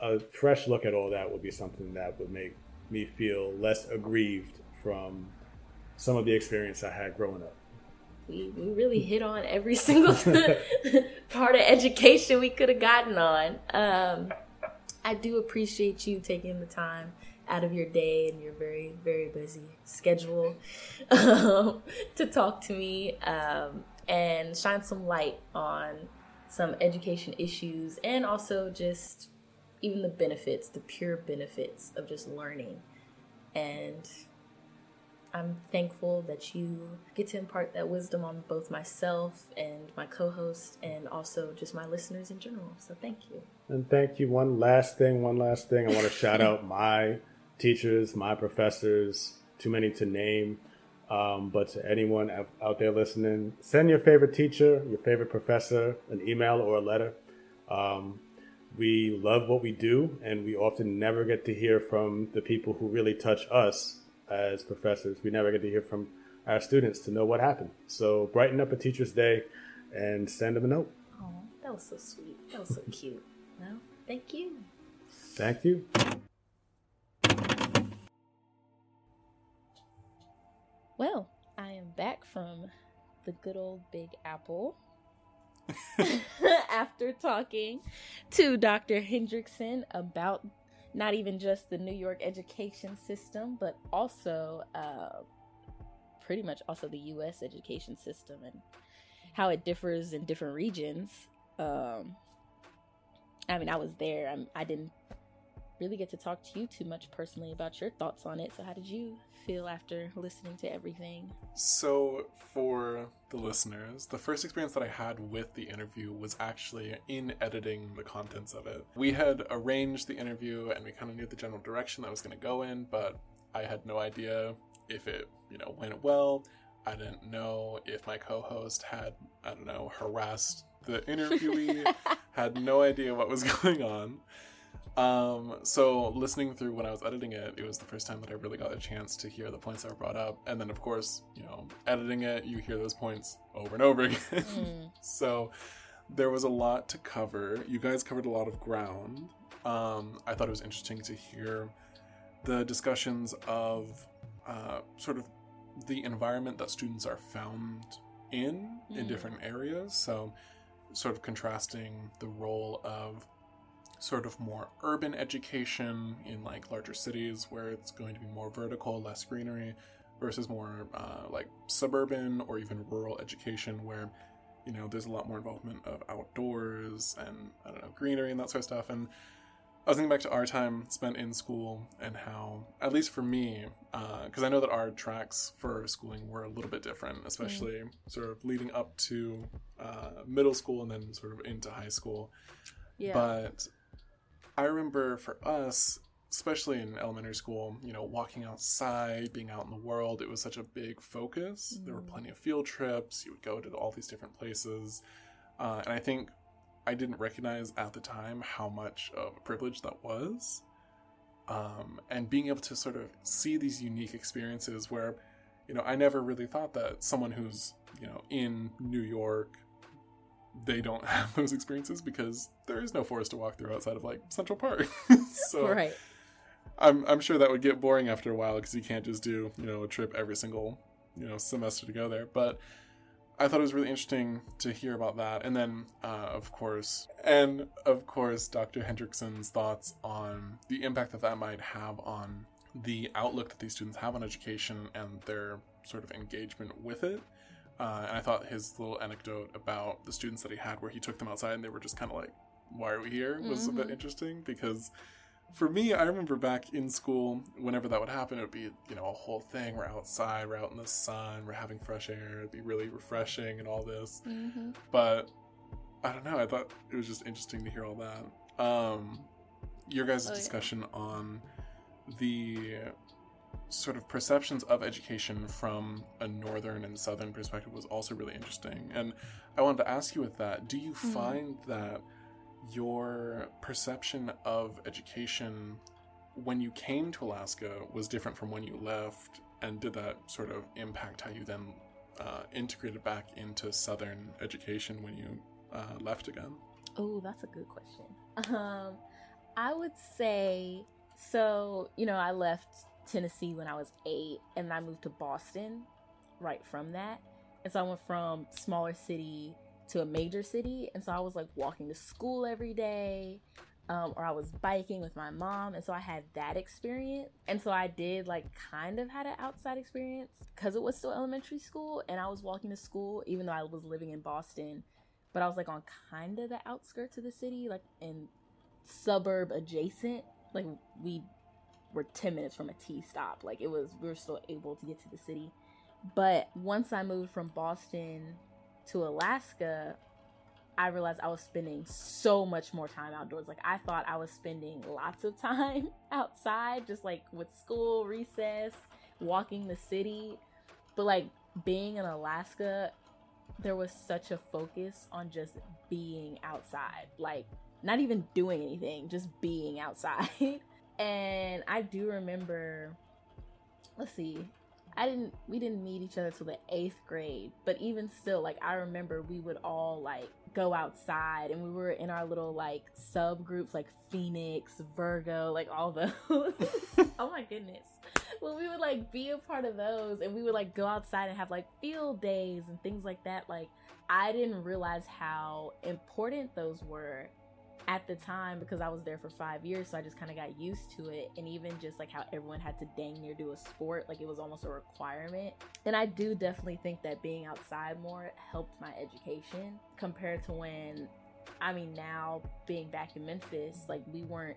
a fresh look at all that would be something that would make me feel less aggrieved from some of the experience I had growing up. We, we really hit on every single part of education we could have gotten on. Um, I do appreciate you taking the time out of your day and your very very busy schedule um, to talk to me um, and shine some light on some education issues and also just even the benefits the pure benefits of just learning and I'm thankful that you get to impart that wisdom on both myself and my co host, and also just my listeners in general. So, thank you. And thank you. One last thing, one last thing. I want to shout out my teachers, my professors, too many to name. Um, but to anyone out there listening, send your favorite teacher, your favorite professor, an email or a letter. Um, we love what we do, and we often never get to hear from the people who really touch us as professors. We never get to hear from our students to know what happened. So brighten up a teacher's day and send them a note. Oh, that was so sweet. That was so cute. Well, thank you. Thank you. Well, I am back from the good old Big Apple after talking to Dr. Hendrickson about not even just the New York education system, but also uh, pretty much also the U.S. education system and how it differs in different regions. Um, I mean, I was there. I'm, I didn't really get to talk to you too much personally about your thoughts on it. So, how did you feel after listening to everything? So, for the listeners, the first experience that I had with the interview was actually in editing the contents of it. We had arranged the interview and we kind of knew the general direction that was going to go in, but I had no idea if it, you know, went well. I didn't know if my co-host had, I don't know, harassed the interviewee. had no idea what was going on. Um, so listening through when I was editing it, it was the first time that I really got a chance to hear the points that were brought up. And then of course, you know, editing it, you hear those points over and over again. Mm. so there was a lot to cover. You guys covered a lot of ground. Um, I thought it was interesting to hear the discussions of uh, sort of the environment that students are found in mm. in different areas. So, sort of contrasting the role of sort of more urban education in like larger cities where it's going to be more vertical, less greenery, versus more uh, like suburban or even rural education where you know there's a lot more involvement of outdoors and I don't know greenery and that sort of stuff and I was thinking back to our time spent in school and how, at least for me, because uh, I know that our tracks for schooling were a little bit different, especially mm. sort of leading up to uh, middle school and then sort of into high school. Yeah. But I remember for us, especially in elementary school, you know, walking outside, being out in the world, it was such a big focus. Mm. There were mm. plenty of field trips. You would go to all these different places. Uh, and I think I didn't recognize at the time how much of a privilege that was. Um, and being able to sort of see these unique experiences where, you know, I never really thought that someone who's, you know, in New York, they don't have those experiences because there is no forest to walk through outside of like Central Park. so right. I'm I'm sure that would get boring after a while because you can't just do, you know, a trip every single, you know, semester to go there. But I thought it was really interesting to hear about that. And then, uh, of course, and of course, Dr. Hendrickson's thoughts on the impact that that might have on the outlook that these students have on education and their sort of engagement with it. Uh, and I thought his little anecdote about the students that he had, where he took them outside and they were just kind of like, "Why are we here?" was mm-hmm. a bit mm-hmm. interesting because for me, I remember back in school, whenever that would happen, it would be, you know, a whole thing. We're outside, we're out in the sun, we're having fresh air. It'd be really refreshing and all this. Mm-hmm. But I don't know. I thought it was just interesting to hear all that. Um, your guys' oh, discussion yeah. on the sort of perceptions of education from a northern and southern perspective was also really interesting. And I wanted to ask you with that, do you mm-hmm. find that your perception of education when you came to Alaska was different from when you left, and did that sort of impact how you then uh, integrated back into Southern education when you uh, left again? Oh, that's a good question. Um, I would say so. You know, I left Tennessee when I was eight, and I moved to Boston right from that. And so I went from smaller city to a major city. And so I was like walking to school every day. Um, or I was biking with my mom, and so I had that experience. And so I did like kind of had an outside experience because it was still elementary school, and I was walking to school even though I was living in Boston, but I was like on kind of the outskirts of the city, like in suburb adjacent. Like we were 10 minutes from a T stop. Like it was, we were still able to get to the city. But once I moved from Boston to Alaska, I realized I was spending so much more time outdoors. Like I thought I was spending lots of time outside, just like with school, recess, walking the city. But like being in Alaska, there was such a focus on just being outside. Like not even doing anything, just being outside. and I do remember let's see, I didn't we didn't meet each other till the eighth grade, but even still, like I remember we would all like go outside and we were in our little like subgroups like Phoenix, Virgo, like all those. oh my goodness. Well, we would like be a part of those and we would like go outside and have like field days and things like that. Like I didn't realize how important those were at the time because I was there for five years, so I just kind of got used to it. And even just like how everyone had to dang near do a sport, like it was almost a requirement. And I do definitely think that being outside more helped my education compared to when, I mean, now being back in Memphis, like we weren't,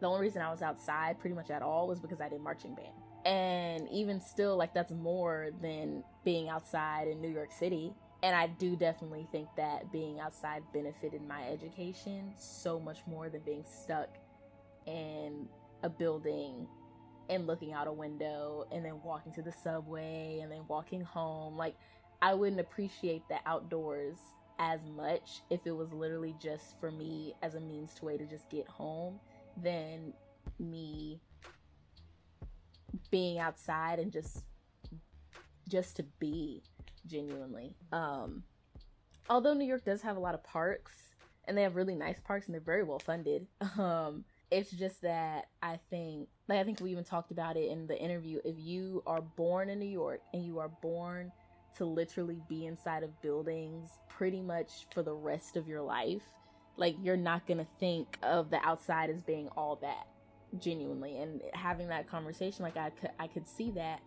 the only reason I was outside pretty much at all was because I did marching band. And even still, like that's more than being outside in New York City and I do definitely think that being outside benefited my education so much more than being stuck in a building and looking out a window and then walking to the subway and then walking home. Like, I wouldn't appreciate the outdoors as much if it was literally just for me as a means to way to just get home than me being outside and just just to be genuinely. Um, although New York does have a lot of parks and they have really nice parks and they're very well funded. Um, it's just that I think, like I think we even talked about it in the interview. If you are born in New York and you are born to literally be inside of buildings pretty much for the rest of your life, like you're not gonna think of the outside as being all that genuinely. And having that conversation, like I could, I could see that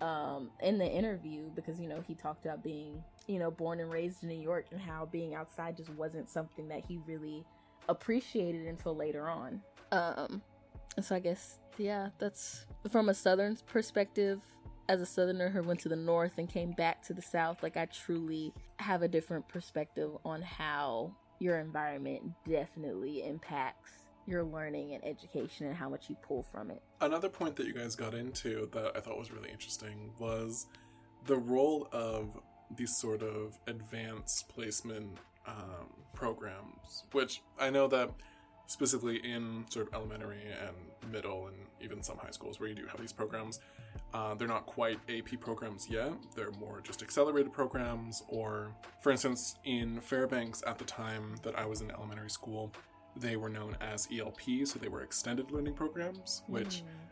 um, in the interview because you know he talked about being you know born and raised in New York and how being outside just wasn't something that he really appreciated until later on. Um, so I guess yeah, that's from a southern perspective. As a southerner who went to the north and came back to the south, like I truly have a different perspective on how your environment definitely impacts your learning and education and how much you pull from it. Another point that you guys got into that I thought was really interesting was the role of these sort of advanced placement um, programs, which I know that specifically in sort of elementary and middle and even some high schools where you do have these programs, uh, they're not quite AP programs yet. They're more just accelerated programs, or for instance, in Fairbanks at the time that I was in elementary school, they were known as ELP, so they were extended learning programs, which mm.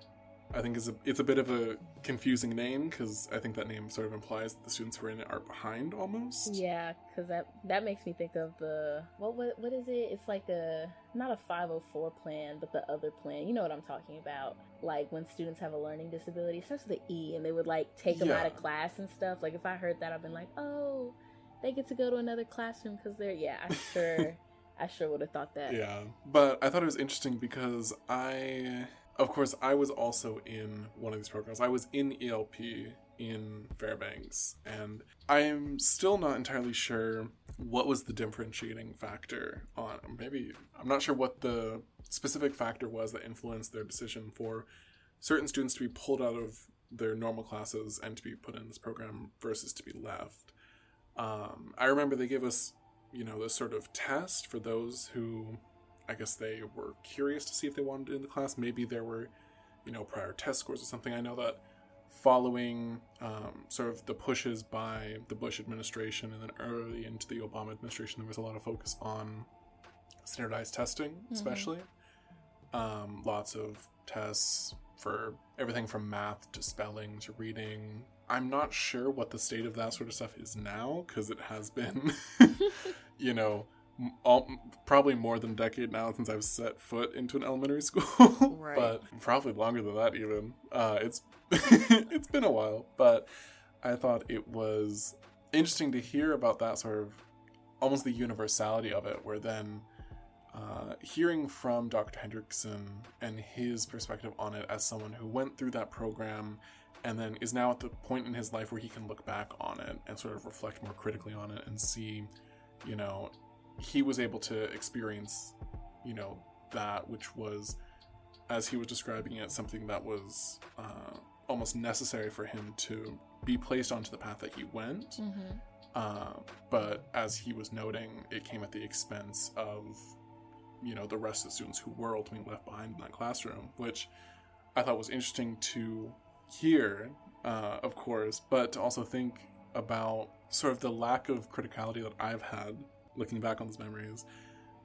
I think is a it's a bit of a confusing name because I think that name sort of implies that the students who are in it are behind almost. Yeah, because that that makes me think of the what what what is it? It's like a not a 504 plan, but the other plan. You know what I'm talking about? Like when students have a learning disability, it starts with the E, and they would like take them yeah. out of class and stuff. Like if I heard that, I've been like, oh, they get to go to another classroom because they're yeah, I'm sure. I sure would have thought that. Yeah. But I thought it was interesting because I, of course, I was also in one of these programs. I was in ELP in Fairbanks, and I'm still not entirely sure what was the differentiating factor on. Maybe, I'm not sure what the specific factor was that influenced their decision for certain students to be pulled out of their normal classes and to be put in this program versus to be left. Um, I remember they gave us you know, this sort of test for those who I guess they were curious to see if they wanted in the class. Maybe there were, you know, prior test scores or something. I know that following um, sort of the pushes by the Bush administration and then early into the Obama administration, there was a lot of focus on standardized testing, mm-hmm. especially. Um, lots of tests for everything from math to spelling to reading. I'm not sure what the state of that sort of stuff is now because it has been you know, all, probably more than a decade now since I've set foot into an elementary school, right. but probably longer than that even. Uh, it's it's been a while, but I thought it was interesting to hear about that sort of almost the universality of it, where then uh, hearing from Dr. Hendrickson and his perspective on it as someone who went through that program and then is now at the point in his life where he can look back on it and sort of reflect more critically on it and see you know, he was able to experience, you know, that which was, as he was describing it, something that was uh, almost necessary for him to be placed onto the path that he went. Mm-hmm. Uh, but as he was noting, it came at the expense of, you know, the rest of the students who were ultimately left behind in that classroom, which I thought was interesting to hear, uh, of course, but to also think about sort of the lack of criticality that I've had looking back on those memories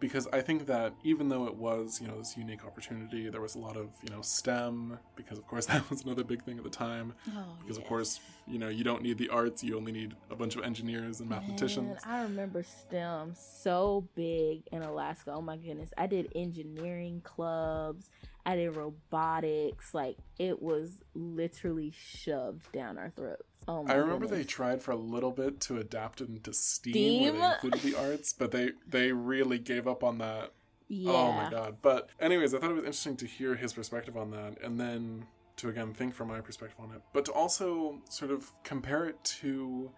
because I think that even though it was, you know, this unique opportunity, there was a lot of, you know, STEM, because of course that was another big thing at the time. Oh, Because of course, you know, you don't need the arts, you only need a bunch of engineers and mathematicians. Man, I remember STEM so big in Alaska. Oh my goodness. I did engineering clubs. I did robotics. Like it was literally shoved down our throats. Oh my I remember they tried for a little bit to adapt it into Steam, Steam? where they included the arts, but they they really gave up on that. Yeah. Oh my god! But anyways, I thought it was interesting to hear his perspective on that, and then to again think from my perspective on it, but to also sort of compare it to.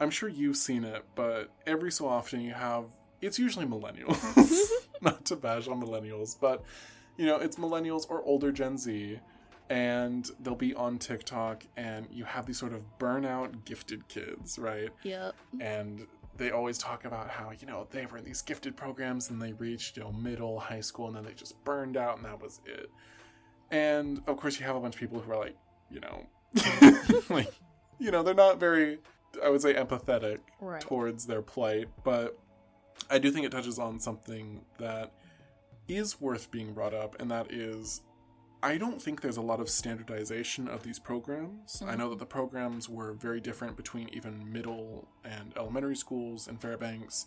I'm sure you've seen it, but every so often you have. It's usually millennials, not to bash on millennials, but you know, it's millennials or older Gen Z, and they'll be on TikTok, and you have these sort of burnout gifted kids, right? Yep. and they always talk about how you know they were in these gifted programs and they reached you know middle high school and then they just burned out and that was it and of course you have a bunch of people who are like you know like you know they're not very i would say empathetic Right. towards their plight but i do think it touches on something that is worth being brought up and that is I don't think there's a lot of standardization of these programs. I know that the programs were very different between even middle and elementary schools in Fairbanks,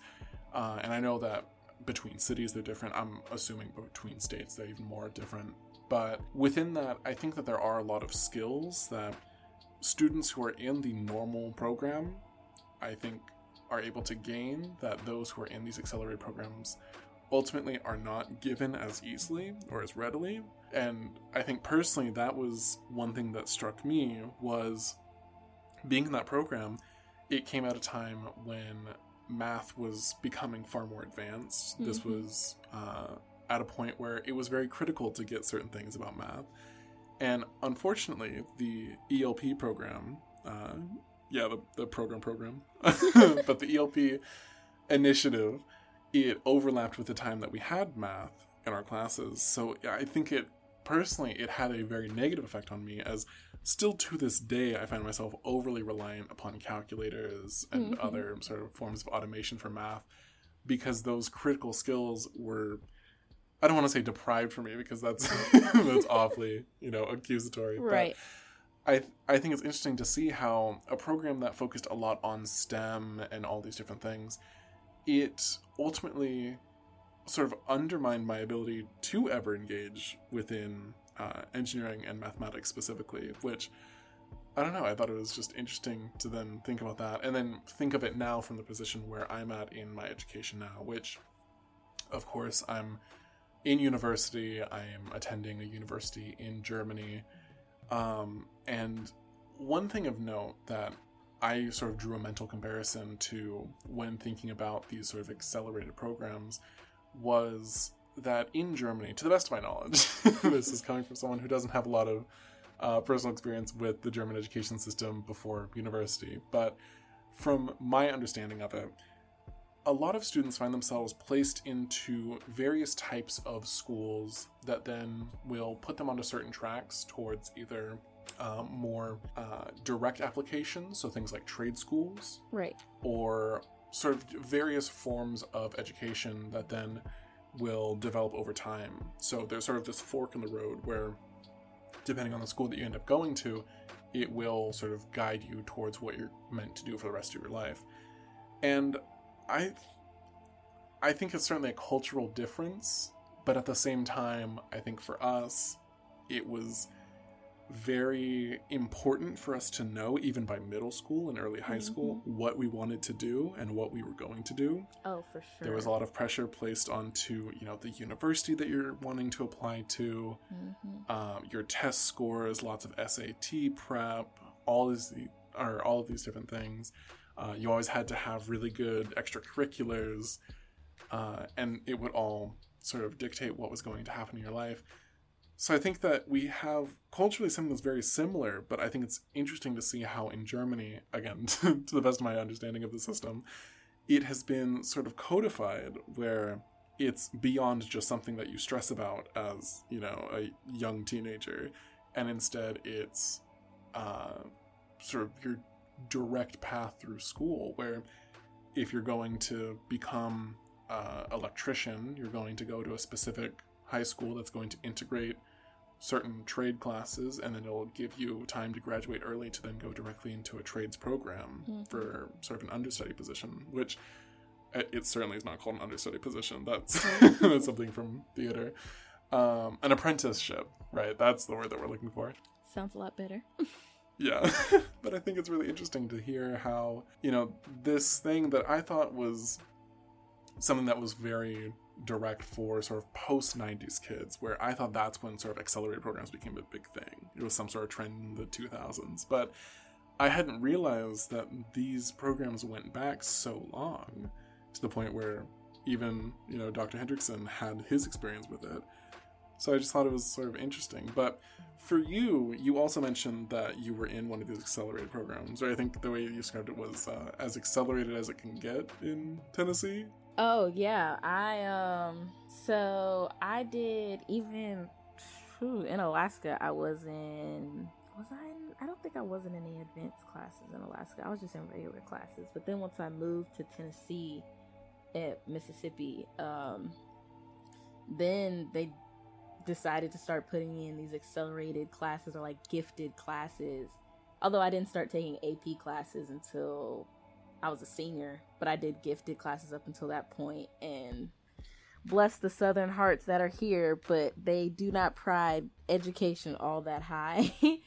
uh, and I know that between cities they're different. I'm assuming between states they're even more different. But within that, I think that there are a lot of skills that students who are in the normal program, I think, are able to gain that those who are in these accelerated programs ultimately are not given as easily or as readily. And i think personally that was one thing that struck me was being in that program it came at a time when math was becoming far more advanced. This Mhm. was uh, at a point where it was very critical to get certain things about math. And unfortunately the elp program uh, yeah the, the program program but the elp initiative it overlapped with the time that we had math in our classes. So I think it personally it had a very negative effect on me as still to this day I find myself overly reliant upon calculators and Mhm. other sort of forms of automation for math because those critical skills were I don't want to say deprived from me because that's that's awfully, you know, accusatory. but Right. I I think it's interesting to see how a program that focused a lot on STEM and all these different things, it ultimately sort of undermined my ability to ever engage within uh, engineering and mathematics specifically. Which I don't know. I thought it was just interesting to then think about that, and then think of it now from the position where I'm at in my education now, which, of course, I'm in university. I am attending a university in Germany. Um, and one thing of note that I sort of drew a mental comparison to when thinking about these sort of accelerated programs was that in Germany, to the best of my knowledge, this is coming from someone who doesn't have a lot of uh, personal experience with the German education system before university, but from my understanding of it, a lot of students find themselves placed into various types of schools that then will put them onto certain tracks towards either um, more uh, direct applications, so things like trade schools, Right. or sort of various forms of education that then will develop over time. So there's sort of this fork in the road where, depending on the school that you end up going to, it will sort of guide you towards what you're meant to do for the rest of your life. And I I think it's certainly a cultural difference, but at the same time, I think for us, it was very important for us to know, even by middle school and early high school, what we wanted to do and what we were going to do. Oh, for sure. There was a lot of pressure placed onto, you know, the university that you're wanting to apply to, Mhm. um, your test scores, lots of SAT prep, all these or all of these different things. Uh, you always had to have really good extracurriculars, uh, and it would all sort of dictate what was going to happen in your life. So I think that we have culturally something that's very similar, but I think it's interesting to see how in Germany, again, to the best of my understanding of the system, it has been sort of codified where it's beyond just something that you stress about as you know a young teenager and instead it's uh, sort of your direct path through school where if you're going to become uh, electrician, you're going to go to a specific high school that's going to integrate certain trade classes, and then it'll give you time to graduate early to then go directly into a trades program Mhm. for sort of an understudy position, which it, it certainly is not called an understudy position. That's, that's something from theater. Um, an apprenticeship, right? That's the word that we're looking for. Sounds a lot better. Yeah. but I think it's really interesting to hear how, you know, this thing that I thought was something that was very direct for sort of post 90s kids, where I thought that's when sort of accelerated programs became a big thing. It was some sort of trend in the 2000s. But I hadn't realized that these programs went back so long to the point where even, you know, Dr. Hendrickson had his experience with it. So I just thought it was sort of interesting. But for you, you also mentioned that you were in one of these accelerated programs, or I think the way you described it was uh, as accelerated as it can get in Tennessee. Oh yeah, I um so I did even phew, in Alaska I was in was I in I don't think I wasn't in any advanced classes in Alaska. I was just in regular classes. But then once I moved to Tennessee at Mississippi, um then they decided to start putting me in these accelerated classes or like gifted classes. Although I didn't start taking AP classes until I was a senior, but I did gifted classes up until that point and bless the southern hearts that are here, but they do not pride education all that high.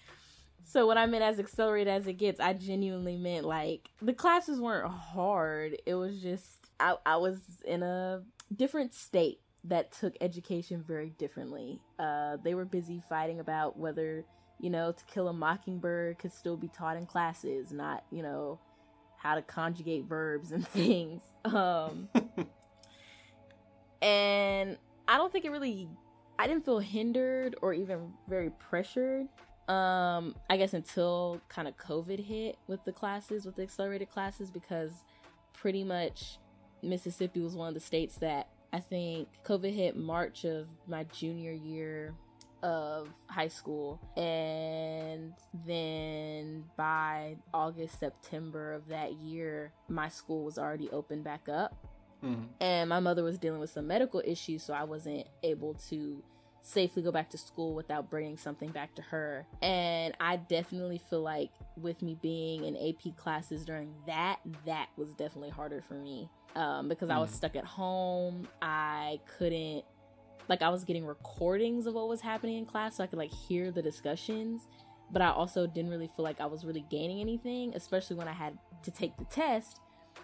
so what I meant as accelerated as it gets, I genuinely meant like the classes weren't hard. It was just I, I was in a different state that took education very differently. Uh, they were busy fighting about whether, you know, to kill a mockingbird could still be taught in classes, not, you know, how to conjugate verbs and things. Um, and I don't think it really, I didn't feel hindered or even very pressured. Um, I guess until kind of COVID hit with the classes, with the accelerated classes, because pretty much Mississippi was one of the states that I think COVID hit March of my junior year of high school. And then by August, September of that year, my school was already open back up. Mhm. And my mother was dealing with some medical issues, so I wasn't able to safely go back to school without bringing something back to her. And I definitely feel like with me being in AP classes during that, that was definitely harder for me um, because I was Mm. stuck at home. I couldn't, like, I was getting recordings of what was happening in class so I could, like, hear the discussions. But I also didn't really feel like I was really gaining anything, especially when I had to take the test.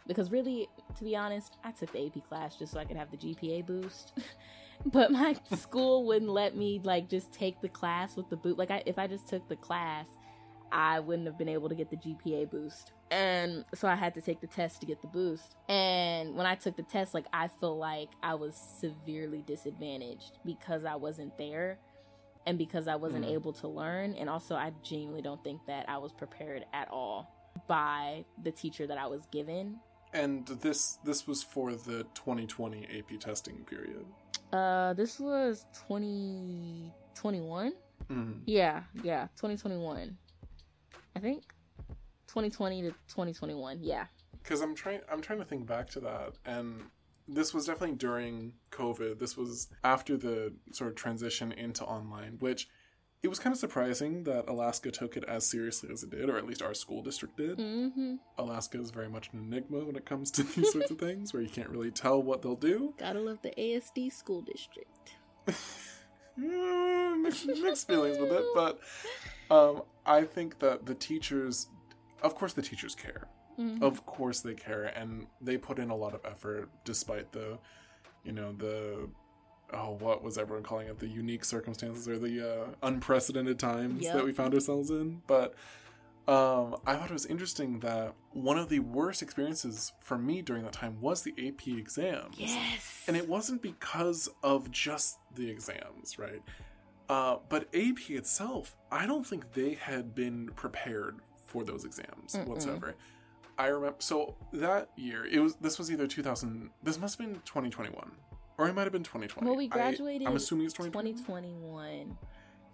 Because, really, to be honest, I took the AP class just so I could have the GPA boost. but my school wouldn't let me, like, just take the class with the boot. Like, I, if I just took the class, I wouldn't have been able to get the GPA boost. And so I had to take the test to get the boost. And when I took the test, like I feel like I was severely disadvantaged because I wasn't there and because I wasn't Mm. able to learn. And also, I genuinely don't think that I was prepared at all by the teacher that I was given. And this this was for the 2020 AP testing period. Uh, this was 2021. Mhm. Yeah, yeah, 2021. I think 2020 to 2021. Yeah. because I'm trying I'm trying to think back to that and this was definitely during COVID. This was after the sort of transition into online, which it was kind of surprising that Alaska took it as seriously as it did, or at least our school district did. Mm-hmm. Alaska is very much an enigma when it comes to these sorts of things, where you can't really tell what they'll do. Gotta love the ASD school district. Mm, mixed, mixed feelings with it, but um, I think that the teachers, of course, the teachers care. Mhm. Of course they care, and they put in a lot of effort despite the, you know, the, oh, what was everyone calling it? The unique circumstances or the uh, unprecedented times Yep. that we found ourselves in. But um, I thought it was interesting that one of the worst experiences for me during that time was the AP exams. Yes. And it wasn't because of just the exams, right? Uh, but AP itself, I don't think they had been prepared for those exams Mm-mm. whatsoever. I remember, so that year, it was. This was either 2000. This must have been 2021, or it might have been 2020. well, we graduated. I'm assuming it's 2020. 2021.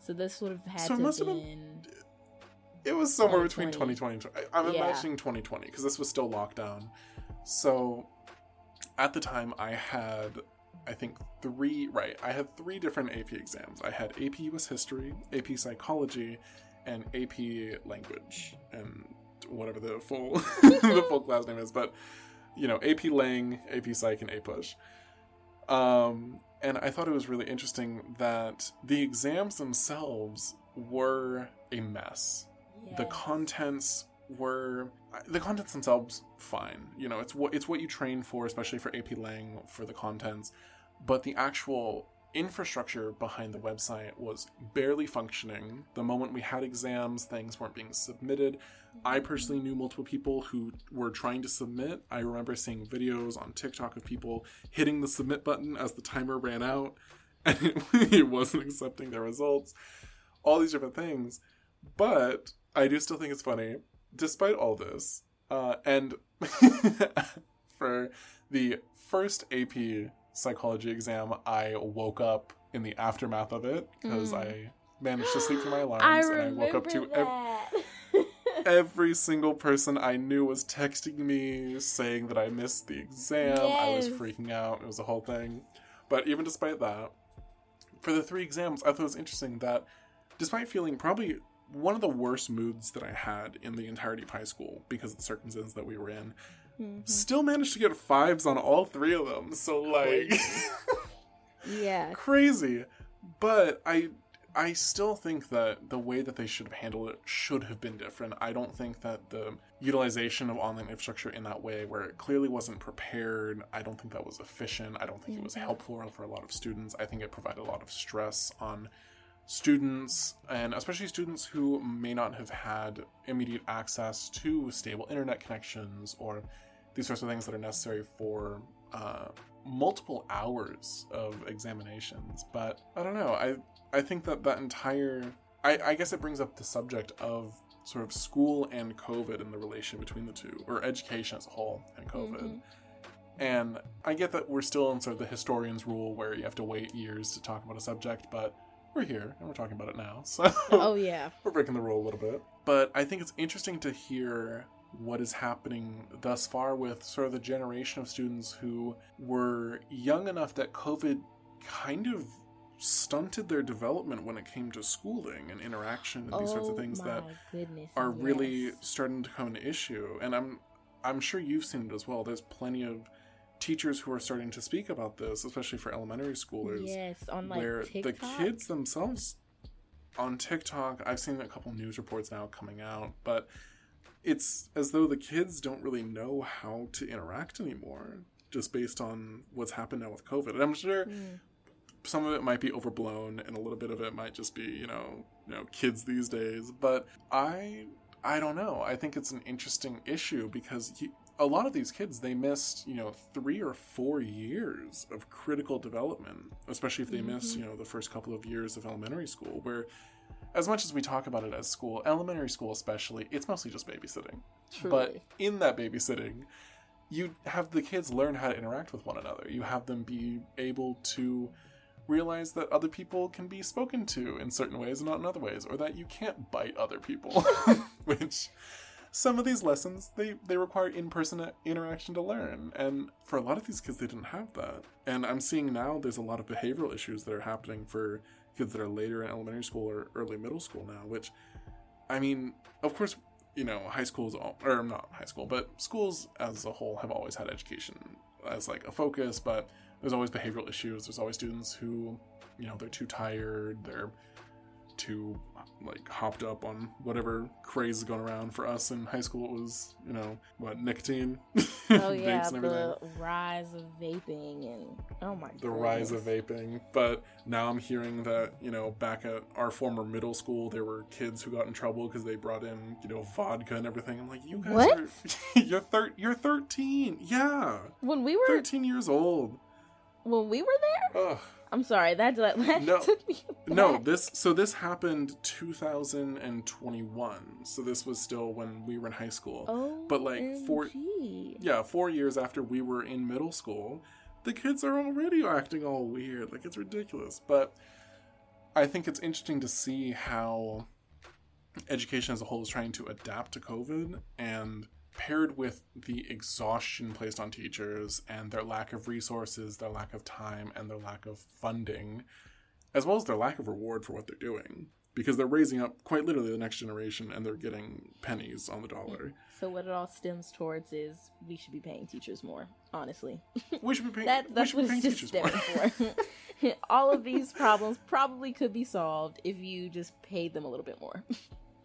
So this would have had So to must have been. It was somewhere between 2020. 2020 and I- I'm Yeah. imagining 2020 because this was still lockdown. So at the time I had I think three right. I had three different AP exams. I had AP US History, AP Psychology, and AP Language, and whatever the full the full class name is. But you know, AP Lang, AP Psych, and APUSH. Um, and I thought it was really interesting that the exams themselves were a mess. The contents were the contents themselves fine. You know, it's what it's what you train for, especially for AP Lang for the contents. But the actual infrastructure behind the website was barely functioning. The moment we had exams, things weren't being submitted. I personally knew multiple people who were trying to submit. I remember seeing videos on TikTok of people hitting the submit button as the timer ran out and it, it wasn't accepting their results. All these different things. But I do still think it's funny, despite all this. Uh, and for the first AP psychology exam, I woke up in the aftermath of it because Mm. I managed to sleep through my alarms I and I woke up to ev- every single person I knew was texting me saying that I missed the exam. I was freaking out. It was a whole thing. But even despite that, for the three exams, I thought it was interesting that despite feeling probably one of the worst moods that I had in the entirety of high school because of the circumstances that we were in, Mhm. still managed to get fives on all three of them. So like yeah. crazy. But I I still think that the way that they should have handled it should have been different. I don't think that the utilization of online infrastructure in that way where it clearly wasn't prepared, I don't think that was efficient. I don't think it was Mhm. helpful for a lot of students. I think it provided a lot of stress on students and especially students who may not have had immediate access to stable internet connections or these sorts of things that are necessary for uh, multiple hours of examinations. But I don't know. I I think that that entire I, I guess it brings up the subject of sort of school and COVID and the relation between the two, or education as a whole and COVID. Mhm. And I get that we're still in sort of the historian's rule where you have to wait years to talk about a subject, but we're here and we're talking about it now. So Oh yeah. we're breaking the rule a little bit. But I think it's interesting to hear what is happening thus far with sort of the generation of students who were young enough that COVID kind of stunted their development when it came to schooling and interaction and these sorts of Oh things that goodness, are really starting to become an issue. And I'm I'm sure you've seen it as well. There's plenty of teachers who are starting to speak about this, especially for elementary schoolers Yes, on like where TikTok. the kids themselves on TikTok, I've seen a couple news reports now coming out, but it's as though the kids don't really know how to interact anymore, just based on what's happened now with COVID. And I'm sure Mm. some of it might be overblown, and a little bit of it might just be, you know, you know, kids these days. But I, I don't know. I think it's an interesting issue because you, a lot of these kids they missed, you know, three or four years of critical development, especially if they miss, Mhm. you know, the first couple of years of elementary school, where. As much as we talk about it as school, elementary school especially, it's mostly just babysitting. But in that babysitting, you have the kids learn how to interact with one another. You have them be able to realize that other people can be spoken to in certain ways and not in other ways, or that you can't bite other people. Which some of these lessons they, they require in-person interaction to learn. And for a lot of these kids they didn't have that. And I'm seeing now there's a lot of behavioral issues that are happening for kids that are later in elementary school or early middle school now, which I mean, of course, you know, high schools, or not high school, but schools as a whole have always had education as like a focus, but there's always behavioral issues. There's always students who, you know, they're too tired, they're too like hopped up on whatever craze is going around. For us in high school, it was, you know, what, nicotine? Oh yeah, and everything the rise of vaping and oh my god. the rise of vaping. But now I'm hearing that, you know, back at our former middle school, there were kids who got in trouble because they brought in, you know, vodka and everything. I'm like, you guys What? are, you're, thir- you're 13. Yeah. When we were 13 years old. When we were there. Ugh. I'm sorry, that that, that No. took me. No, back. this, so this happened 2021. So this was still when we were in high school. Oh, but, like, OMG. Yeah, four years after we were in middle school, the kids are already acting all weird. Like, it's ridiculous. But I think it's interesting to see how education as a whole is trying to adapt to COVID and paired with the exhaustion placed on teachers and their lack of resources, their lack of time, and their lack of funding, as well as their lack of reward for what they're doing. Because they're raising up quite literally the next generation and they're getting pennies on the dollar. Mm-hmm. So what it all stems towards is we should be paying teachers more. Honestly, We should be paying, that that's should be what paying it's just teachers more. stemming for. all of these problems probably could be solved if you just paid them a little bit more.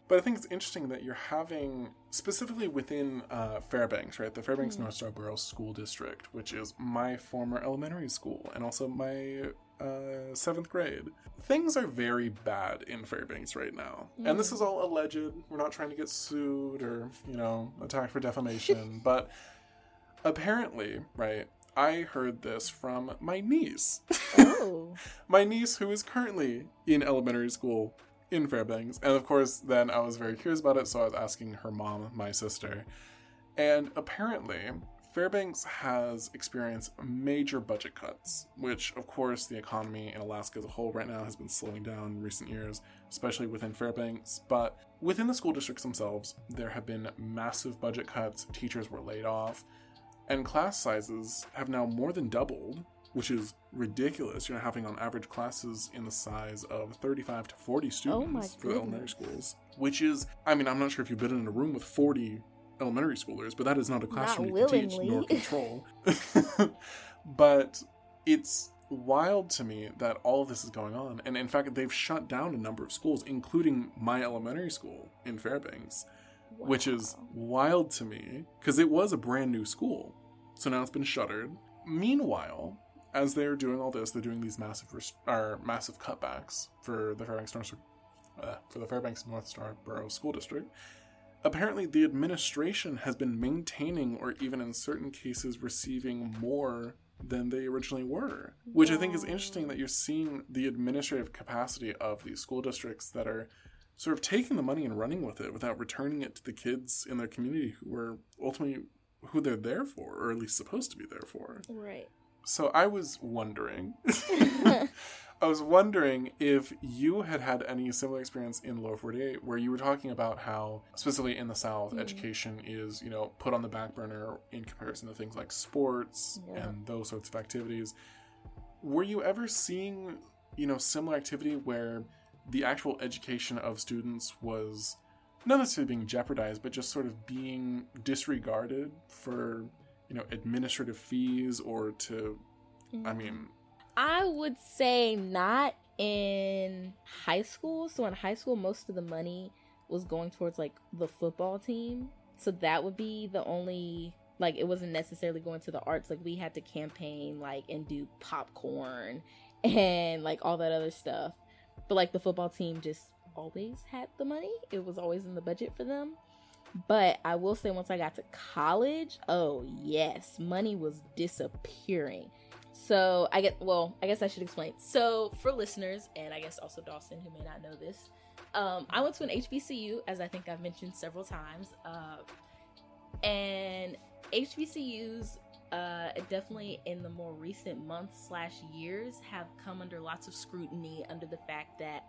But I think it's interesting that you're having, specifically within uh, Fairbanks, right? The Fairbanks North Star Borough School District, which is my former elementary school and also my uh, seventh grade. Things are very bad in Fairbanks right now. And this is all alleged. We're not trying to get sued or, you know, attacked for defamation. but apparently, right, I heard this from my niece. oh, my niece who is currently in elementary school in Fairbanks. And of course, then I was very curious about it, so I was asking her mom, my sister. And apparently, Fairbanks has experienced major budget cuts, which, of course, the economy in Alaska as a whole right now has been slowing down in recent years, especially within Fairbanks. But within the school districts themselves, there have been massive budget cuts, teachers were laid off, and class sizes have now more than doubled, which is ridiculous. You're having on average classes in the size of 35 to 40 students Oh for the elementary schools, which is, I mean, I'm not sure if you've been in a room with 40 elementary schoolers, but that is not a classroom you can teach nor control. but it's wild to me that all of this is going on. And in fact, they've shut down a number of schools, including my elementary school in Fairbanks which is wild to me because it was a brand new school. So now it's been shuttered. Meanwhile, as they're doing all this, they're doing these massive res- or massive cutbacks for the Fairbanks North uh, for the Fairbanks North Star Borough School District. Apparently, the administration has been maintaining, or even in certain cases, receiving more than they originally were. Which I think is interesting that you're seeing the administrative capacity of these school districts that are sort of taking the money and running with it without returning it to the kids in their community who are ultimately who they're there for, or at least supposed to be there for. right. So I was wondering, I was wondering if you had had any similar experience in Lower 48 where you were talking about how, specifically in the South, Mhm. education is, you know, put on the back burner in comparison to things like sports Yeah. and those sorts of activities. Were you ever seeing, you know, similar activity where the actual education of students was not necessarily being jeopardized, but just sort of being disregarded for, you know, administrative fees or to, I mm. mean, I would say not in high school. So in high school, most of the money was going towards like the football team. So that would be the only like it wasn't necessarily going to the arts. Like we had to campaign like and do popcorn and like all that other stuff. But like the football team just always had the money. It was always in the budget for them. But I will say once I got to college, oh yes, money was disappearing. So I get well, I guess I should explain. So for listeners, and I guess also Dawson who may not know this, um, I went to an HBCU, as I think I've mentioned several times, uh, and HBCUs uh, definitely in the more recent months slash years have come under lots of scrutiny under the fact that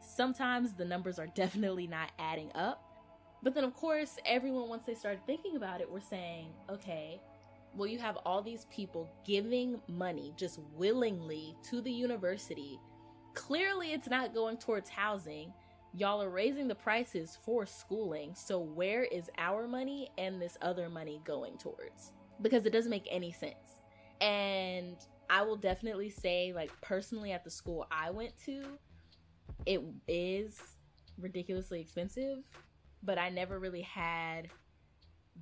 sometimes the numbers are definitely not adding up. But then, of course, everyone, once they started thinking about it, were saying, okay, well, you have all these people giving money just willingly to the university. Clearly, it's not going towards housing. Y'all are raising the prices for schooling. So, where is our money and this other money going towards? Because it doesn't make any sense. And I will definitely say, like, personally, at the school I went to, it is ridiculously expensive, but I never really had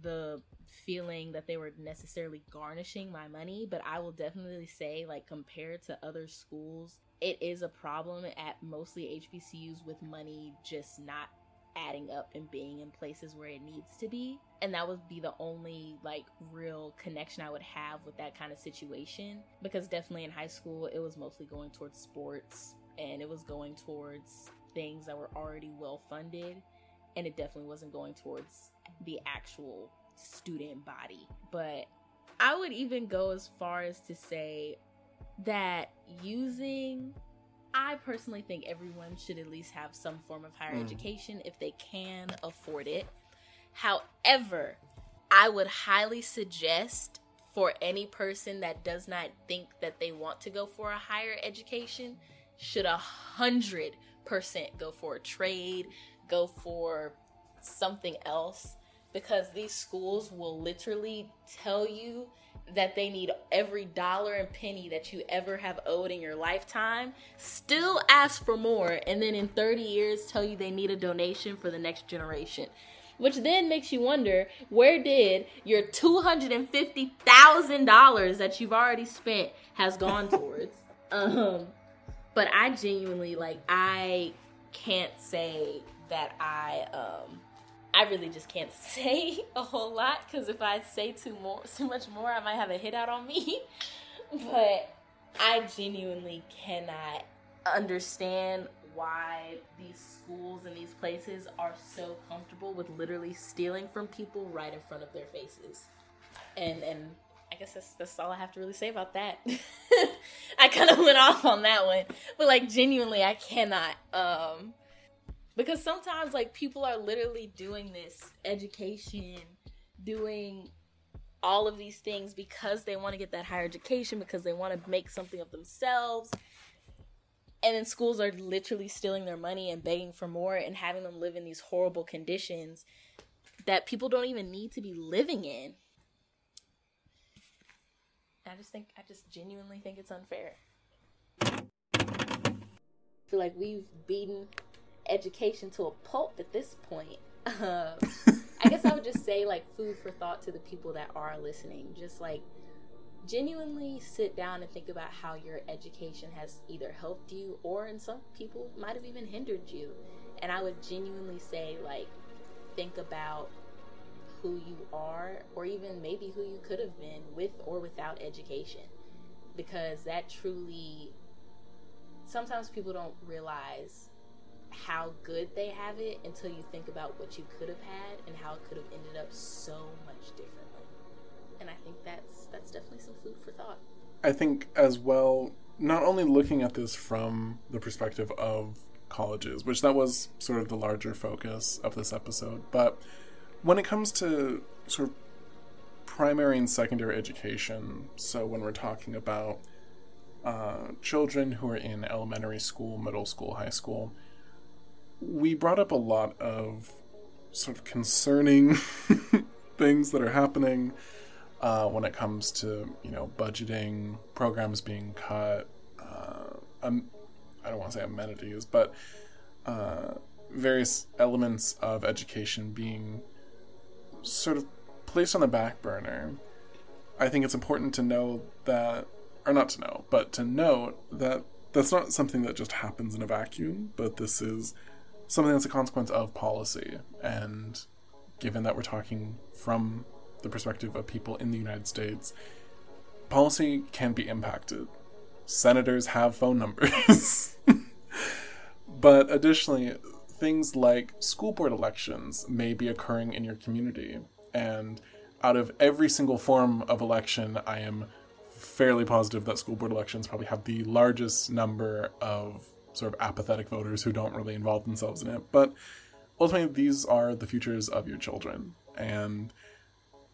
the feeling that they were necessarily garnishing my money, but I will definitely say, like, compared to other schools, it is a problem at mostly HBCUs with money just not adding up and being in places where it needs to be. And that would be the only, like, real connection I would have with that kind of situation. Because definitely in high school, it was mostly going towards sports and it was going towards things that were already well funded. And it definitely wasn't going towards the actual student body. But I would even go as far as to say that using I personally think everyone should at least have some form of higher Mm. education if they can afford it. However, I would highly suggest for any person that does not think that they want to go for a higher education should a hundred percent go for a trade, go for something else because these schools will literally tell you that they need every dollar and penny that you ever have owed in your lifetime, still ask for more, and then in 30 years tell you they need a donation for the next generation. Which then makes you wonder where did your $250,000 that you've already spent has gone towards? um, but I genuinely, like, I can't say that I, um, I really just can't say a whole lot because if I say too more, too much more, I might have a hit out on me. but I genuinely cannot understand why these schools and these places are so comfortable with literally stealing from people right in front of their faces. And and I guess that's that's all I have to really say about that. I kind of went off on that one, but like genuinely, I cannot. Um, because sometimes like people are literally doing this education doing all of these things because they want to get that higher education because they want to make something of themselves. And then schools are literally stealing their money and begging for more and having them live in these horrible conditions that people don't even need to be living in. I just think i just genuinely think it's unfair. I feel like we've beaten education to a pulp at this point. Um, I guess I would just say, like, food for thought to the people that are listening. Just like genuinely sit down and think about how your education has either helped you or, in some people, might have even hindered you. And I would genuinely say, like, think about who you are, or even maybe who you could have been with or without education. Because that truly, sometimes people don't realize how good they have it until you think about what you could have had and how it could have ended up so much differently. And I think that's that's definitely some food for thought. I think as well, not only looking at this from the perspective of colleges, which that was sort of the larger focus of this episode, but when it comes to sort of primary and secondary education, so when we're talking about uh, children who are in elementary school, middle school, high school, we brought up a lot of sort of concerning things that are happening uh, when it comes to you know budgeting, programs being cut. Uh, um, I don't want to say amenities, but uh, various elements of education being sort of placed on the back burner. I think it's important to know that, or not to know, but to note that that's not something that just happens in a vacuum, but this is something that's a consequence of policy. And given that we're talking from the perspective of people in the United States, policy can be impacted. Senators have phone numbers. but additionally, things like school board elections may be occurring in your community. And out of every single form of election, I am fairly positive that school board elections probably have the largest number of sort of apathetic voters who don't really involve themselves in it. But ultimately, these are the futures of your children. And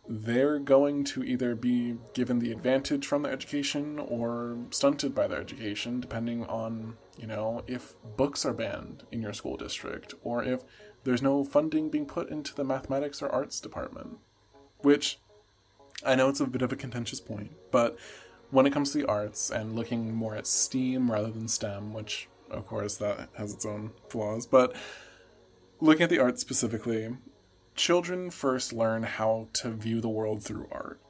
they're going to either be given the advantage from their education or stunted by their education, depending on, you know, if books are banned in your school district or if there's no funding being put into the mathematics or arts department. Which I know it's a bit of a contentious point, but when it comes to the arts and looking more at STEAM rather than STEM, which of course, that has its own flaws. But looking at the art specifically, children first learn how to view the world through art.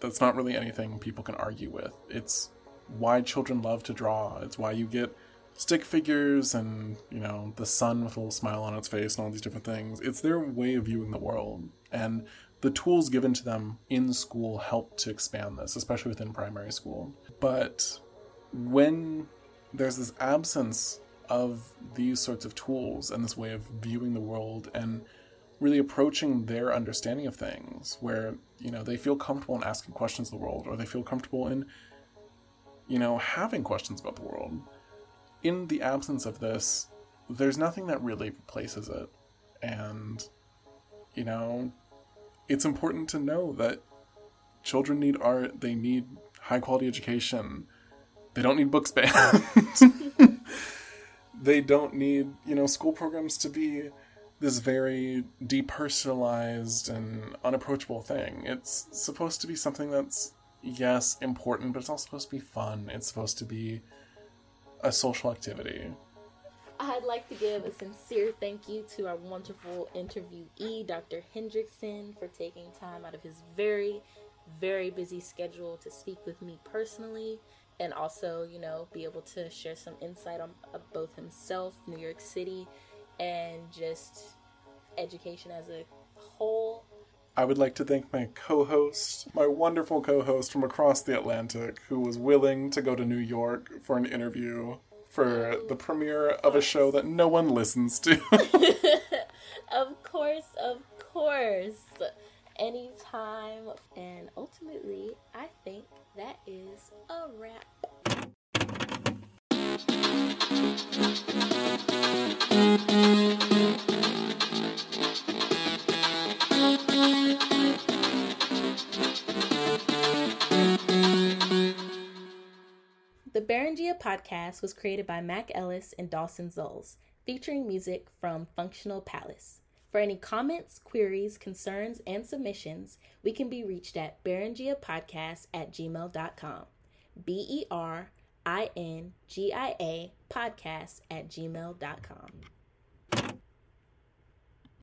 That's not really anything people can argue with. It's why children love to draw. It's why you get stick figures and, you know, the sun with a little smile on its face and all these different things. It's their way of viewing the world. And the tools given to them in school help to expand this, especially within primary school. But when there's this absence of these sorts of tools and this way of viewing the world and really approaching their understanding of things where you know they feel comfortable in asking questions of the world or they feel comfortable in you know having questions about the world in the absence of this there's nothing that really replaces it and you know it's important to know that children need art, they need high quality education. They don't need books banned. they don't need, you know, school programs to be this very depersonalized and unapproachable thing. It's supposed to be something that's, yes, important, but it's also supposed to be fun. It's supposed to be a social activity. I'd like to give a sincere thank you to our wonderful interviewee, Dr. Hendrickson, for taking time out of his very, very busy schedule to speak with me personally and also, you know, be able to share some insight on uh, both himself, New York City, and just education as a whole. I would like to thank my co host, my wonderful co host from across the Atlantic, who was willing to go to New York for an interview for the premiere of a show that no one listens to. of course, of course. Anytime. And ultimately, I think that is a wrap. The Beringia podcast was created by Mac Ellis and Dawson Zulls, featuring music from Functional Palace. For any comments, queries, concerns, and submissions, we can be reached at beringiapodcast at gmail.com. B E R I N G I A podcast at gmail.com.